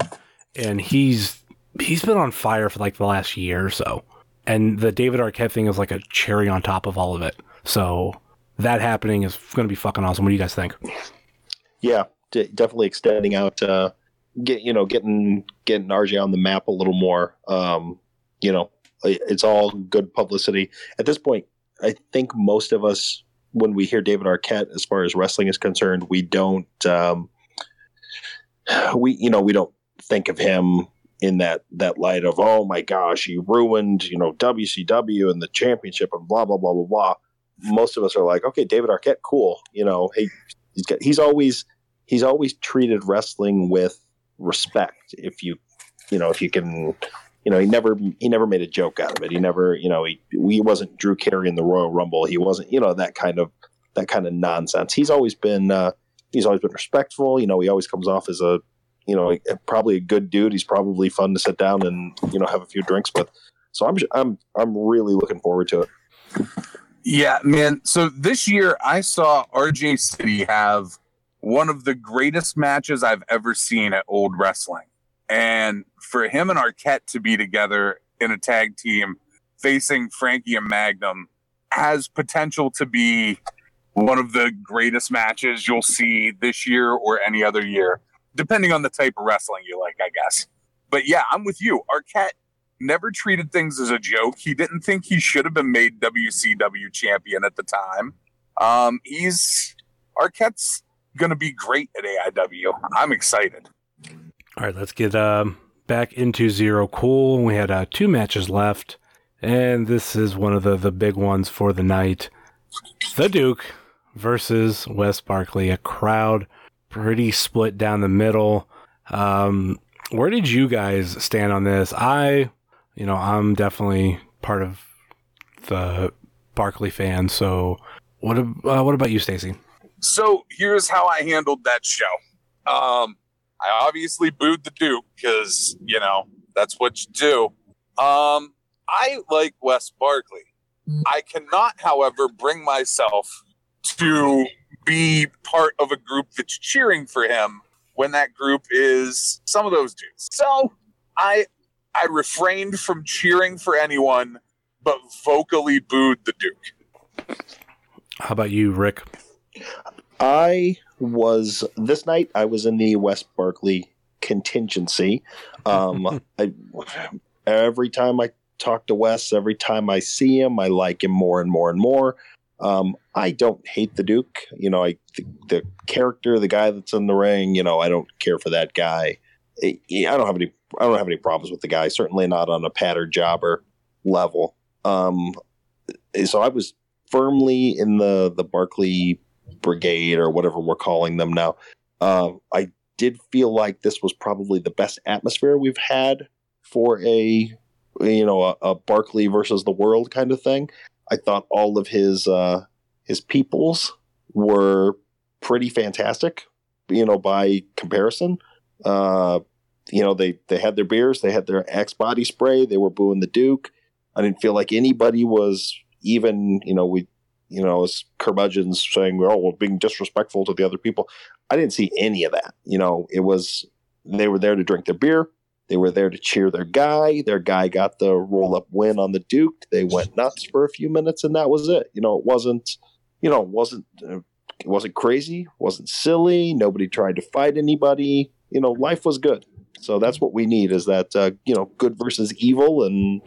C: and he's he's been on fire for like the last year or so. And the David Arquette thing is like a cherry on top of all of it. So that happening is going to be fucking awesome. What do you guys think?
D: Yeah, d- definitely extending out. Uh, get you know, getting getting RJ on the map a little more. Um, you know, it's all good publicity at this point. I think most of us, when we hear David Arquette, as far as wrestling is concerned, we don't. Um, we you know we don't think of him in that that light of oh my gosh he ruined you know WCW and the championship and blah blah blah blah blah. Most of us are like okay David Arquette cool. You know hey he's got, he's always he's always treated wrestling with respect if you you know if you can you know he never he never made a joke out of it. He never you know he he wasn't Drew Carey in the Royal Rumble. He wasn't you know that kind of that kind of nonsense. He's always been uh, he's always been respectful. You know he always comes off as a you know probably a good dude he's probably fun to sit down and you know have a few drinks with so I'm I'm I'm really looking forward to it
E: Yeah, man. So this year I saw RJ City have one of the greatest matches I've ever seen at old wrestling. And for him and Arquette to be together in a tag team facing Frankie and Magnum has potential to be one of the greatest matches you'll see this year or any other year, depending on the type of wrestling you like, I guess. But yeah, I'm with you. Arquette never treated things as a joke. He didn't think he should have been made WCW champion at the time. Um, he's Arquette's going to be great at AIW. I'm excited.
C: All right, let's get um, back into Zero Cool. We had uh, two matches left, and this is one of the, the big ones for the night. The Duke versus Wes Barkley. A crowd pretty split down the middle. Um, where did you guys stand on this? I, you know, I'm definitely part of the Barkley fan. So, what uh, what about you, Stacy?
E: So here's how I handled that show. Um, I obviously booed the Duke because you know that's what you do. Um, I like Wes Barkley. I cannot, however, bring myself to be part of a group that's cheering for him when that group is some of those dudes. So I I refrained from cheering for anyone, but vocally booed the Duke.
C: How about you, Rick?
D: I was this night. I was in the Wes Barkley contingency. Um, I, every time I talk to Wes, every time I see him, I like him more and more and more. Um, I don't hate the Duke. You know, I the, the character, the guy that's in the ring. You know, I don't care for that guy. I, don't have any. I don't have any problems with the guy. Certainly not on a patter jobber level. Um, so I was firmly in the the Barkley brigade or whatever we're calling them now. Uh, I did feel like this was probably the best atmosphere we've had for a you know a, a Barkley versus the world kind of thing. I thought all of his uh, his peoples were pretty fantastic, you know, by comparison. Uh, you know, they they had their beers, they had their Axe body spray, they were booing the Duke. I didn't feel like anybody was even, you know, we you know, as curmudgeons saying, "Oh, well, being disrespectful to the other people." I didn't see any of that. You know, it was they were there to drink their beer. They were there to cheer their guy. Their guy got the roll up win on the Duke. They went nuts for a few minutes, and that was it. You know, it wasn't, you know, it wasn't uh, it wasn't crazy, wasn't silly. Nobody tried to fight anybody. You know, life was good. So that's what we need is that uh, you know good versus evil, and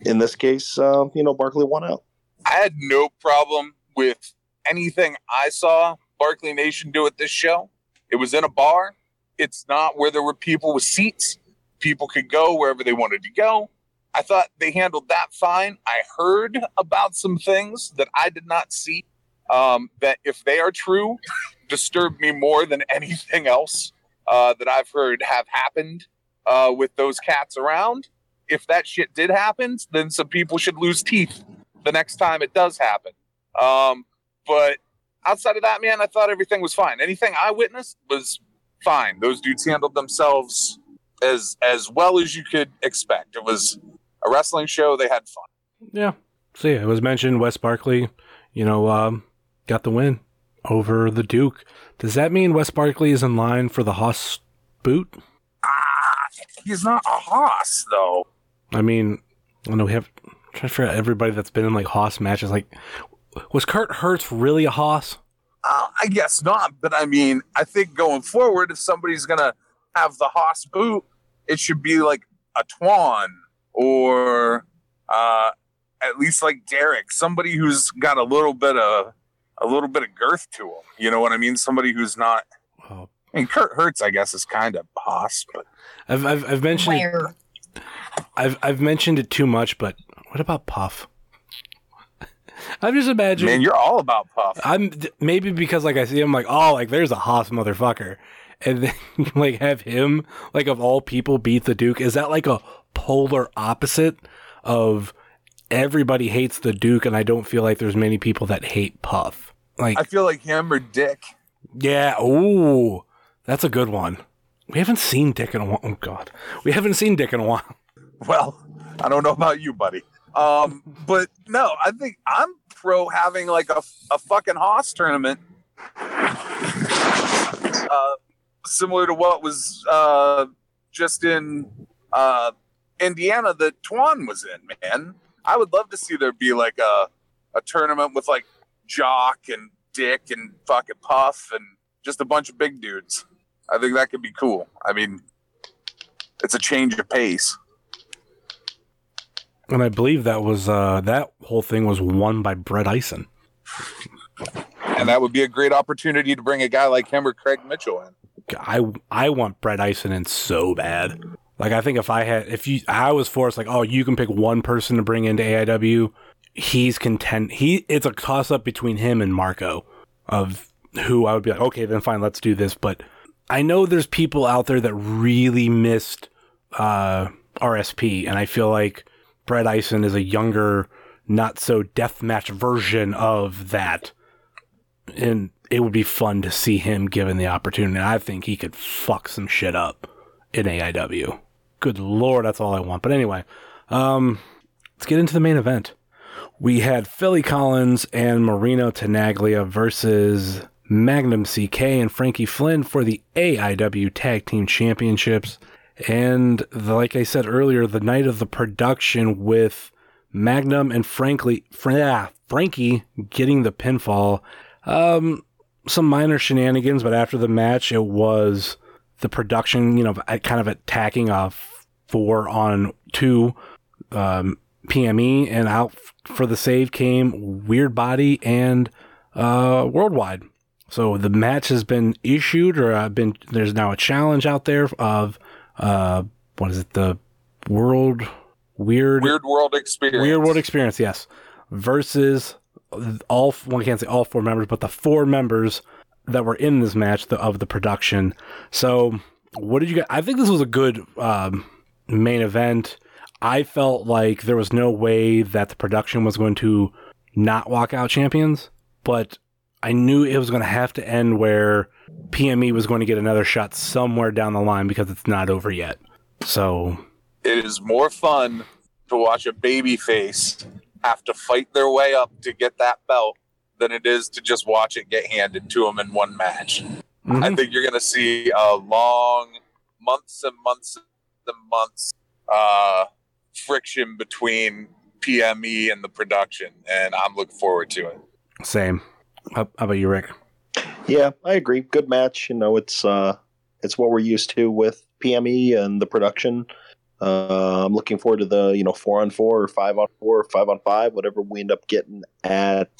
D: in this case, uh, you know, Barkley won out.
E: I had no problem with anything I saw Barkley Nation do at this show. It was in a bar. It's not where there were people with seats. People could go wherever they wanted to go. I thought they handled that fine. I heard about some things that I did not see um, that, if they are true, disturb me more than anything else uh, that I've heard have happened uh, with those cats around. If that shit did happen, then some people should lose teeth the next time it does happen. Um, but outside of that, man, I thought everything was fine. Anything I witnessed was fine. Those dudes handled themselves as as well as you could expect. It was a wrestling show. They had fun.
C: Yeah. So yeah, it was mentioned Wes Barkley, you know, um, got the win over the Duke. Does that mean Wes Barkley is in line for the Haas boot?
E: Ah, he's not a Haas though.
C: I mean, I know we have I'm trying to figure out everybody that's been in like Haas matches. Like, was Kurt Hertz really a Haas?
E: Uh, I guess not, but I mean, I think going forward, if somebody's gonna have the Haas boot, it should be like a Twan or uh, at least like Derek, somebody who's got a little bit of a little bit of girth to him. You know what I mean? Somebody who's not.
C: Oh.
E: I mean, Kurt Hertz, I guess, is kind of Haas, but
C: I've I've, I've mentioned it, I've I've mentioned it too much, but what about Puff? I'm just imagining.
E: man, you're all about Puff.
C: I'm maybe because like I see him like oh like there's a Haas motherfucker, and then like have him like of all people beat the Duke. Is that like a polar opposite of everybody hates the Duke, and I don't feel like there's many people that hate Puff. Like
E: I feel like him or Dick.
C: yeah, ooh, that's a good one. We haven't seen Dick in a while. Oh God, we haven't seen Dick in a while.
E: Well, I don't know about you, buddy. Um, but no, I think I'm pro having like a, a fucking Haas tournament. Uh, similar to what was uh, just in uh, Indiana that Twan was in, man. I would love to see there be like a, a tournament with like Jock and Dick and fucking Puff and just a bunch of big dudes. I think that could be cool. I mean, it's a change of pace.
C: And I believe that was uh, that whole thing was won by Brett Eisen.
E: And that would be a great opportunity to bring a guy like him or Craig Mitchell in.
C: I I want Brett Eisen in so bad. Like I think if I had if you I was forced like oh you can pick one person to bring into AIW, he's content. He it's a toss up between him and Marco of who I would be like okay then fine let's do this. But I know there's people out there that really missed uh, RSP, and I feel like Brett Eisen is a younger, not so deathmatch version of that, and it would be fun to see him given the opportunity. I think he could fuck some shit up in AIW. Good lord, that's all I want. But anyway, um, let's get into the main event. We had Philly Collins and Marino Tenaglia versus Magnum CK and Frankie Flynn for the AIW Tag Team Championships. And the, like I said earlier, the night of the production with Magnum and frankly, Fra- Frankie getting the pinfall. Um, some minor shenanigans, but after the match, it was the production, you know, kind of attacking a four on two um, PME, and out for the save came Weird Body and uh, Worldwide. So the match has been issued, or uh, been there's now a challenge out there of uh, what is it? The World Weird
E: Weird World Experience.
C: Weird World Experience, yes, versus all one can't say all four members, but the four members that were in this match the, of the production. So, what did you get? I think this was a good um, main event. I felt like there was no way that the production was going to not walk out champions, but I knew it was going to have to end where PME was going to get another shot somewhere down the line because it's not over yet. So
E: it is more fun to watch a baby face have to fight their way up to get that belt than it is to just watch it get handed to them in one match. Mm-hmm. I think you're going to see a long months and months and months uh, friction between PME and the production, and I'm looking forward to it.
C: Same. How, how about you, Rick?
D: Yeah, I agree. Good match. You know, it's uh, it's what we're used to with PME and the production. Uh, I'm looking forward to the you know four on four or five on four or five on five, whatever we end up getting at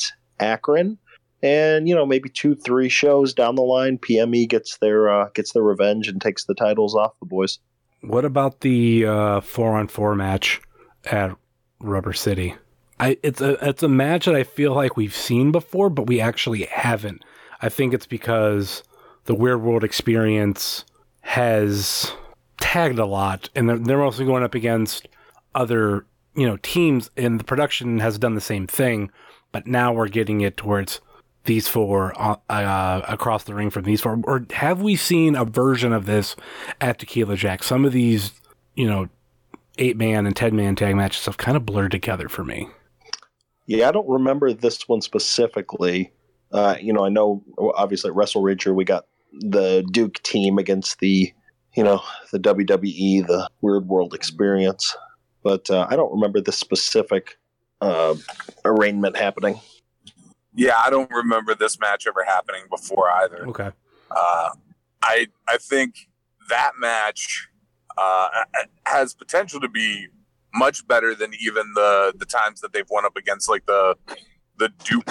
D: Akron, and you know maybe two three shows down the line, PME gets their uh, gets their revenge and takes the titles off the boys.
C: What about the uh, four on four match at Rubber City? I it's a it's a match that I feel like we've seen before, but we actually haven't. I think it's because the Weird World experience has tagged a lot, and they're, they're mostly going up against other you know teams, and the production has done the same thing. But now we're getting it towards these four uh, uh, across the ring from these four, or have we seen a version of this at Tequila Jack? Some of these, you know, eight man and ten man tag matches have kind of blurred together for me.
D: Yeah, I don't remember this one specifically. Uh, you know, I know obviously at Wrestle Rager we got the Duke team against the, you know, the WWE, the Weird World Experience, but uh, I don't remember this specific uh, arraignment happening.
E: Yeah, I don't remember this match ever happening before either.
C: Okay.
E: Uh, I I think that match uh, has potential to be much better than even the the times that they've won up against like the the Duke,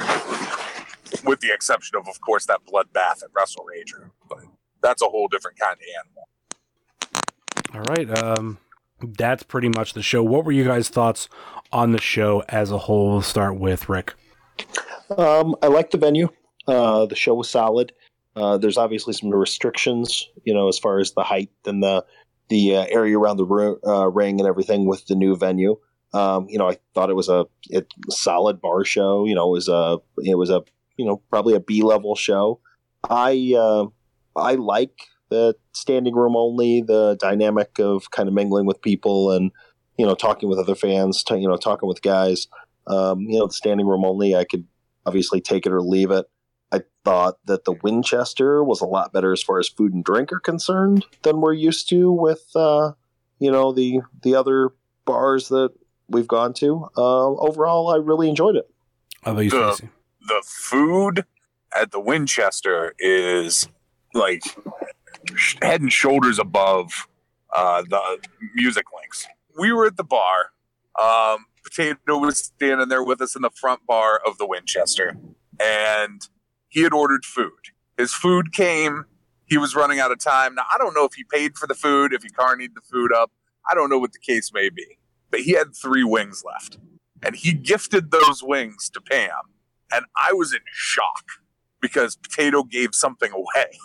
E: with the exception of of course that bloodbath at Wrestle Rager. But that's a whole different kind of
C: All right. Um, that's pretty much the show. What were you guys' thoughts on the show as a whole? We'll start with Rick.
D: Um, I like the venue. Uh, the show was solid. Uh, there's obviously some restrictions, you know, as far as the height and the the uh, area around the ro- uh, ring and everything with the new venue. Um, you know, I thought it was a it, solid bar show. You know, it was a it was a you know probably a B level show. I uh, I like the standing room only, the dynamic of kind of mingling with people and you know talking with other fans, t- you know talking with guys. Um, you know, the standing room only, I could obviously take it or leave it. I thought that the Winchester was a lot better as far as food and drink are concerned than we're used to with, uh, you know, the the other bars that we've gone to. Uh, overall, I really enjoyed it.
C: How about you,
E: The- The food at the Winchester is like sh- head and shoulders above uh, the music links. We were at the bar. Um, Potato was standing there with us in the front bar of the Winchester, and he had ordered food. His food came. He was running out of time. Now, I don't know if he paid for the food, if he carnied the food up. I don't know what the case may be. But he had three wings left. And he gifted those wings to Pam. And I was in shock because Potato gave something away.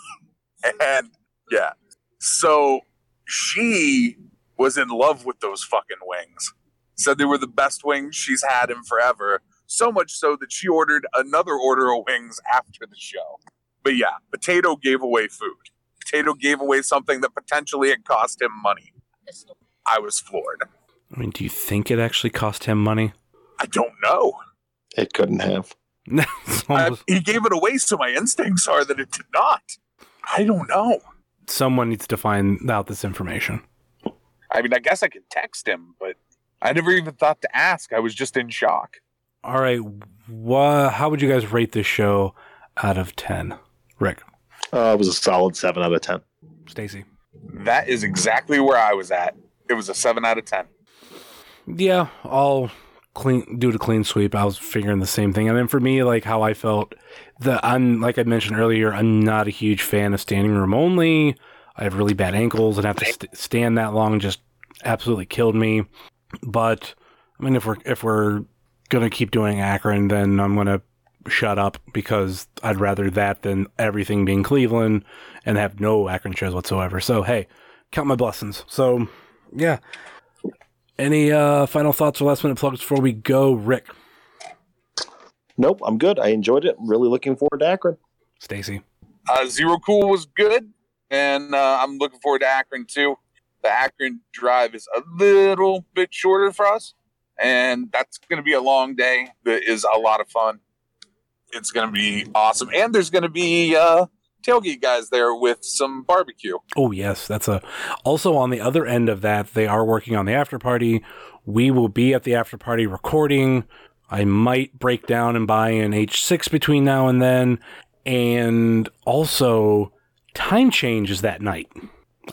E: and yeah. So she was in love with those fucking wings. Said they were the best wings she's had in forever. So much so that she ordered another order of wings after the show. But yeah, Potato gave away food. Potato gave away something that potentially had cost him money. I was floored.
C: I mean, do you think it actually cost him money?
E: I don't know.
D: It couldn't have.
C: It's
E: uh,
C: I,
E: he gave it away, so my instincts are that it did not. I don't know.
C: Someone needs to find out this information.
E: I mean, I guess I could text him, but I never even thought to ask. I was just in shock.
C: All right, wha- how would you guys rate this show out of ten? Rick,
D: Uh, it was a solid seven out of ten.
C: Stacy.
E: That is exactly where I was at. It was a seven out of ten.
C: Yeah, I'll clean do the clean sweep. I was figuring the same thing. And then for me, like how I felt, the I'm like I mentioned earlier, I'm not a huge fan of standing room only. I have really bad ankles and have to st- stand that long just absolutely killed me. But I mean, if we're if we're gonna keep doing Akron, then I'm gonna shut up because I'd rather that than everything being Cleveland and have no Akron shows whatsoever. So hey, count my blessings. So yeah. Any uh, final thoughts or last minute plugs before we go, Rick,
D: Nope, I'm good. I enjoyed it. Really looking forward to Akron.
C: Stacy?
E: Uh, Zero Cool was good, and uh, I'm looking forward to Akron too. The Akron drive is a little bit shorter for us, and that's going to be a long day. That is a lot of fun. It's going to be awesome, and there's going to be uh, tailgate guys there with some barbecue.
C: Oh yes, that's a. Also on the other end of that, they are working on the after party. We will be at the after party recording. I might break down and buy an H6 between now and then. and also time changes that night.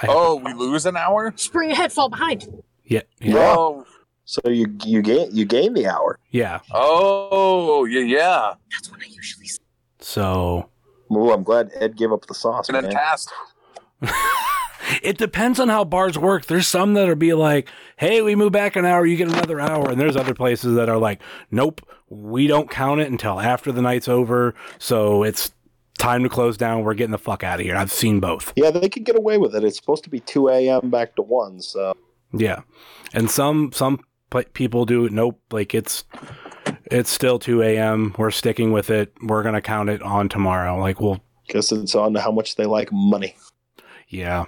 C: I-
E: Oh, we lose an hour?
I: Spring ahead, fall behind.
C: yeah, yeah,
D: Yeah.
E: Oh,
D: So you you gain you gain the hour.
C: yeah.
E: oh, yeah, yeah.
I: That's when I usually. s-
C: So
D: Ooh, I'm glad Ed gave up the sauce, man.
E: Fantastic.
C: it depends on how bars work. There's some that'll be like, "Hey, we move back an hour, you get another hour," and there's other places that are like, "Nope, we don't count it until after the night's over." So it's time to close down. We're getting the fuck out of here. I've seen both.
D: Yeah, they could get away with it. It's supposed to be 2 a.m. back to 1, so
C: Yeah, and some some people do nope. Like it's it's still two a.m. We're sticking with it. We're gonna count it on tomorrow. Like we'll
D: guess it's on how much they like money.
C: yeah.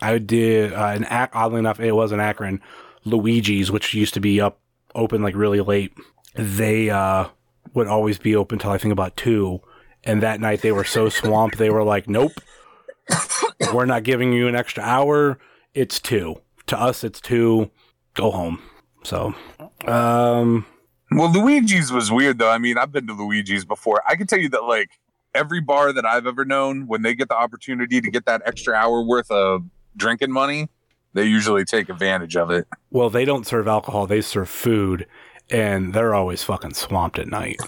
C: I did uh, an oddly enough it was an Akron Luigi's, which used to be up open like really late. They uh would always be open till I think about two. And that night they were so swamped they were like, Nope. We're not giving you an extra hour. It's two. To us it's two. Go home. So um
E: Well, Luigi's was weird though. I mean, I've been to Luigi's before. I can tell you that like every bar that I've ever known, when they get the opportunity to get that extra hour worth of drinking money, they usually take advantage of it.
C: Well, they don't serve alcohol; they serve food, and they're always fucking swamped at night.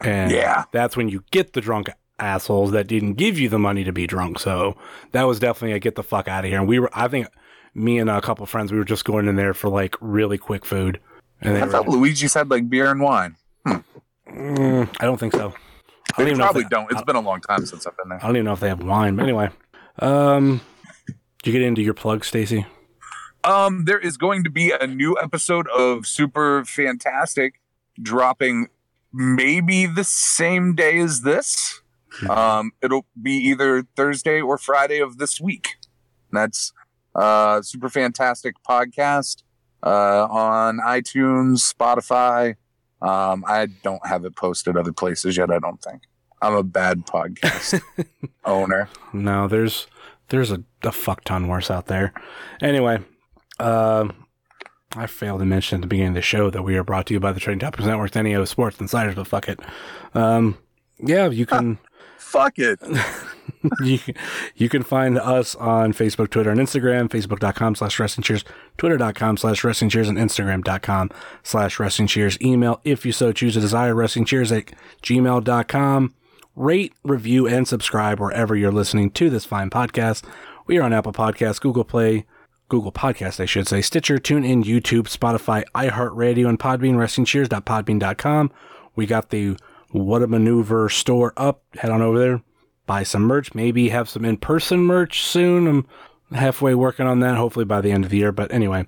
C: And
E: Yeah.
C: that's when you get the drunk assholes that didn't give you the money to be drunk. So that was definitely a get the fuck out of here. And we were, I think, me and a couple friends, we were just going in there for like really quick food. And
E: I thought Luigi's had like beer and wine.
C: Mm, I don't think so. I don't
E: They
C: even know if
E: probably
C: they-
E: don't. It's been a long time since I've been there.
C: I don't even know if they have wine. But anyway, um, did you get into your plug, Stacy?
E: Um, there is going to be a new episode of Super Fantastic dropping maybe the same day as this. Um, it'll be either Thursday or Friday of this week. That's uh Super Fantastic podcast uh on iTunes, Spotify. Um, I don't have it posted other places yet, I don't think. I'm a bad podcast owner.
C: No, there's there's a, a fuck ton worse out there. Anyway, uh, I failed to mention at the beginning of the show that we are brought to you by the Trending Topics Network, any NEO Sports Insiders, but fuck it. Um, yeah, you can
E: Fuck it.
C: you, you can find us on Facebook, Twitter, and Instagram, facebook.com slash wrestling cheers, twitter.com slash wrestling cheers, and instagram.com slash wrestling cheers. Email, if you so choose to desire, wrestling cheers at gmail.com. Rate, review, and subscribe wherever you're listening to this fine podcast. We are on Apple Podcasts, Google Play, Google Podcast, I should say, Stitcher, TuneIn, YouTube, Spotify, iHeartRadio, and Podbean, WrestlingCheers.podbean.com. We got the What a Maneuver store up. Head on over there, buy some merch, maybe have some in person merch soon. I'm halfway working on that, hopefully by the end of the year. But anyway,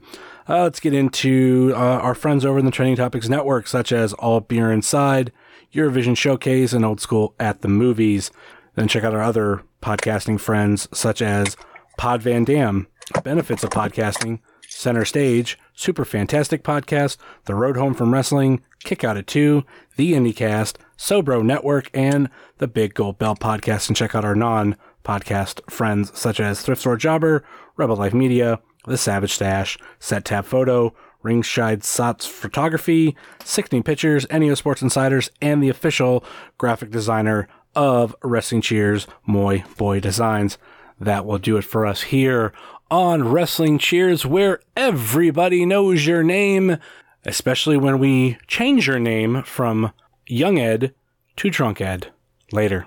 C: uh, let's get into uh, our friends over in the Trending Topics Network, such as All Beer Inside, Eurovision Showcase, and Old School at the Movies. Then check out our other podcasting friends, such as Pod Van Dam, Benefits of Podcasting, Center Stage, Super Fantastic Podcast, The Road Home from Wrestling, Kick Out at 2, The IndieCast, Sobro Network, and the Big Gold Bell Podcast. And check out our non podcast friends such as Thrift Store Jobber, Rebel Life Media, The Savage Stash, Set Tab Photo, Ringside Shots Photography, Sickening Pictures, NEO Sports Insiders, and the official graphic designer of Wrestling Cheers, Moy Boy Designs. That will do it for us here on Wrestling Cheers, where everybody knows your name, especially when we change your name from Young Ed to Drunk Ed. Later.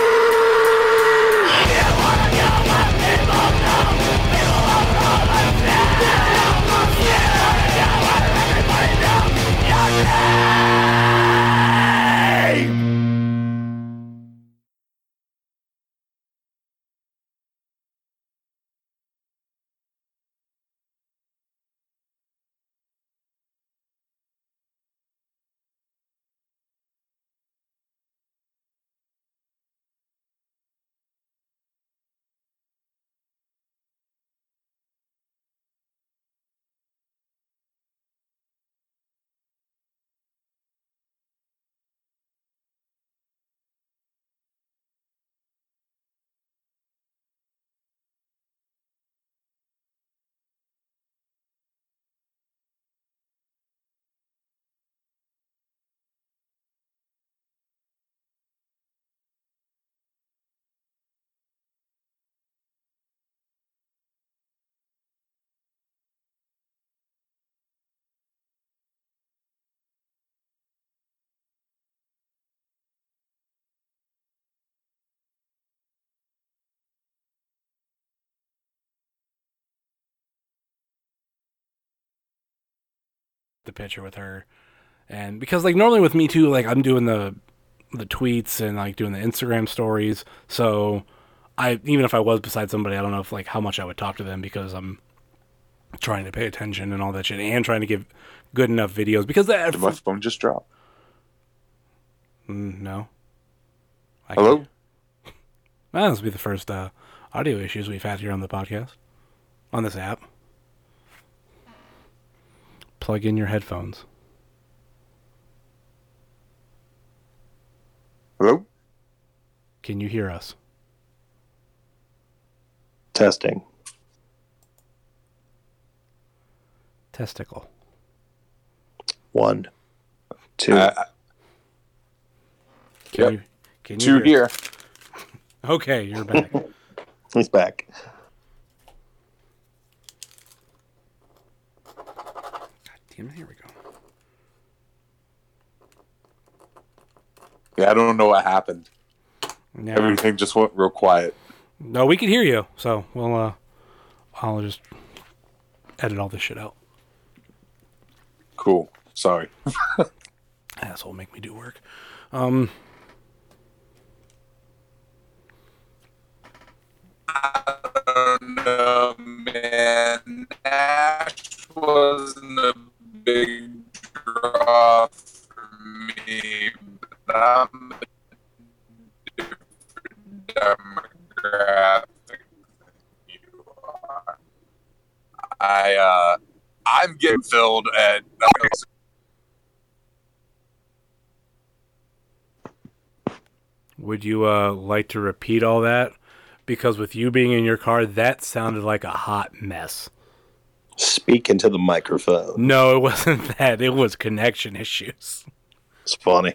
C: Música picture with her, and because like normally with me too, like I'm doing the the tweets and like doing the Instagram stories, so I even if I was beside somebody, I don't know if like how much I would talk to them because I'm trying to pay attention and all that shit, and trying to give good enough videos because that
E: Did my phone just drop?
C: Mm, no. I
E: Hello?
C: can't- Well, this will be the first uh, audio issues we've had here on the podcast, on this app. Plug in your headphones.
E: Hello?
C: Can you hear us?
D: Testing.
C: Testicle.
D: One, two.
E: Uh,
C: Can
E: Yep.
C: you? Can you
E: two
C: hear?
E: here.
C: Okay, you're back.
D: He's back.
C: It! Here we go.
E: Yeah, I don't know what happened.
C: Yeah.
E: Everything just went real quiet.
C: No, we can hear you. So we'll. Uh, I'll just edit all this shit out.
E: Cool. Sorry.
C: Asshole, make me do work. Um.
E: No, man. Nash wasn't a big draw for me, but I'm a different demographic than you are. I, uh, I'm getting filled at.
C: Would you uh, like to repeat all that? Because with you being in your car, that sounded like a hot mess.
D: Speak into the microphone.
C: No, it wasn't that. It was connection issues.
D: It's funny.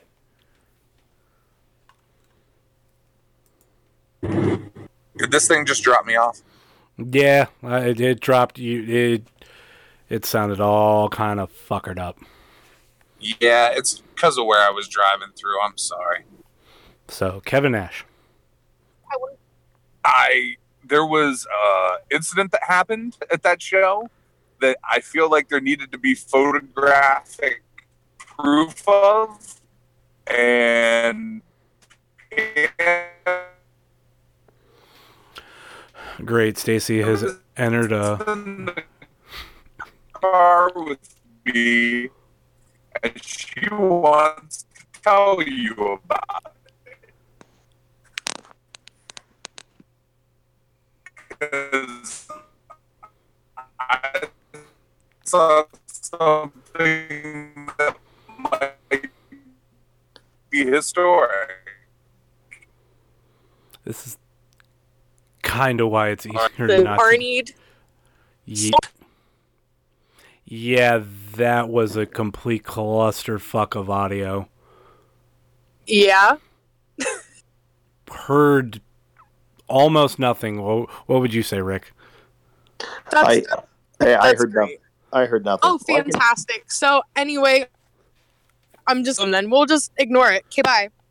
E: Did this thing just drop me off?
C: Yeah, uh, it, it dropped you. It it sounded all kind of fuckered up.
E: Yeah, it's because of where I was driving through. I'm sorry.
C: So Kevin Nash.
E: I there was a incident that happened at that show that I feel like there needed to be photographic proof of, and
C: Great, Stacy has entered a.
E: car with me, and she wants to tell you about it. 'Cause I saw something that might be historic.
C: This is kind of why it's easier
J: The
C: not to.
J: Arnie.
C: Ye- yeah, that was a complete clusterfuck of audio.
J: Yeah.
C: Heard almost nothing. What, what would you say, Rick?
J: That's,
D: I, hey, I heard
J: great.
D: nothing. I heard nothing.
J: Oh,
D: Well, can-
J: fantastic. So, anyway, I'm just, and then we'll just ignore it. Okay, bye.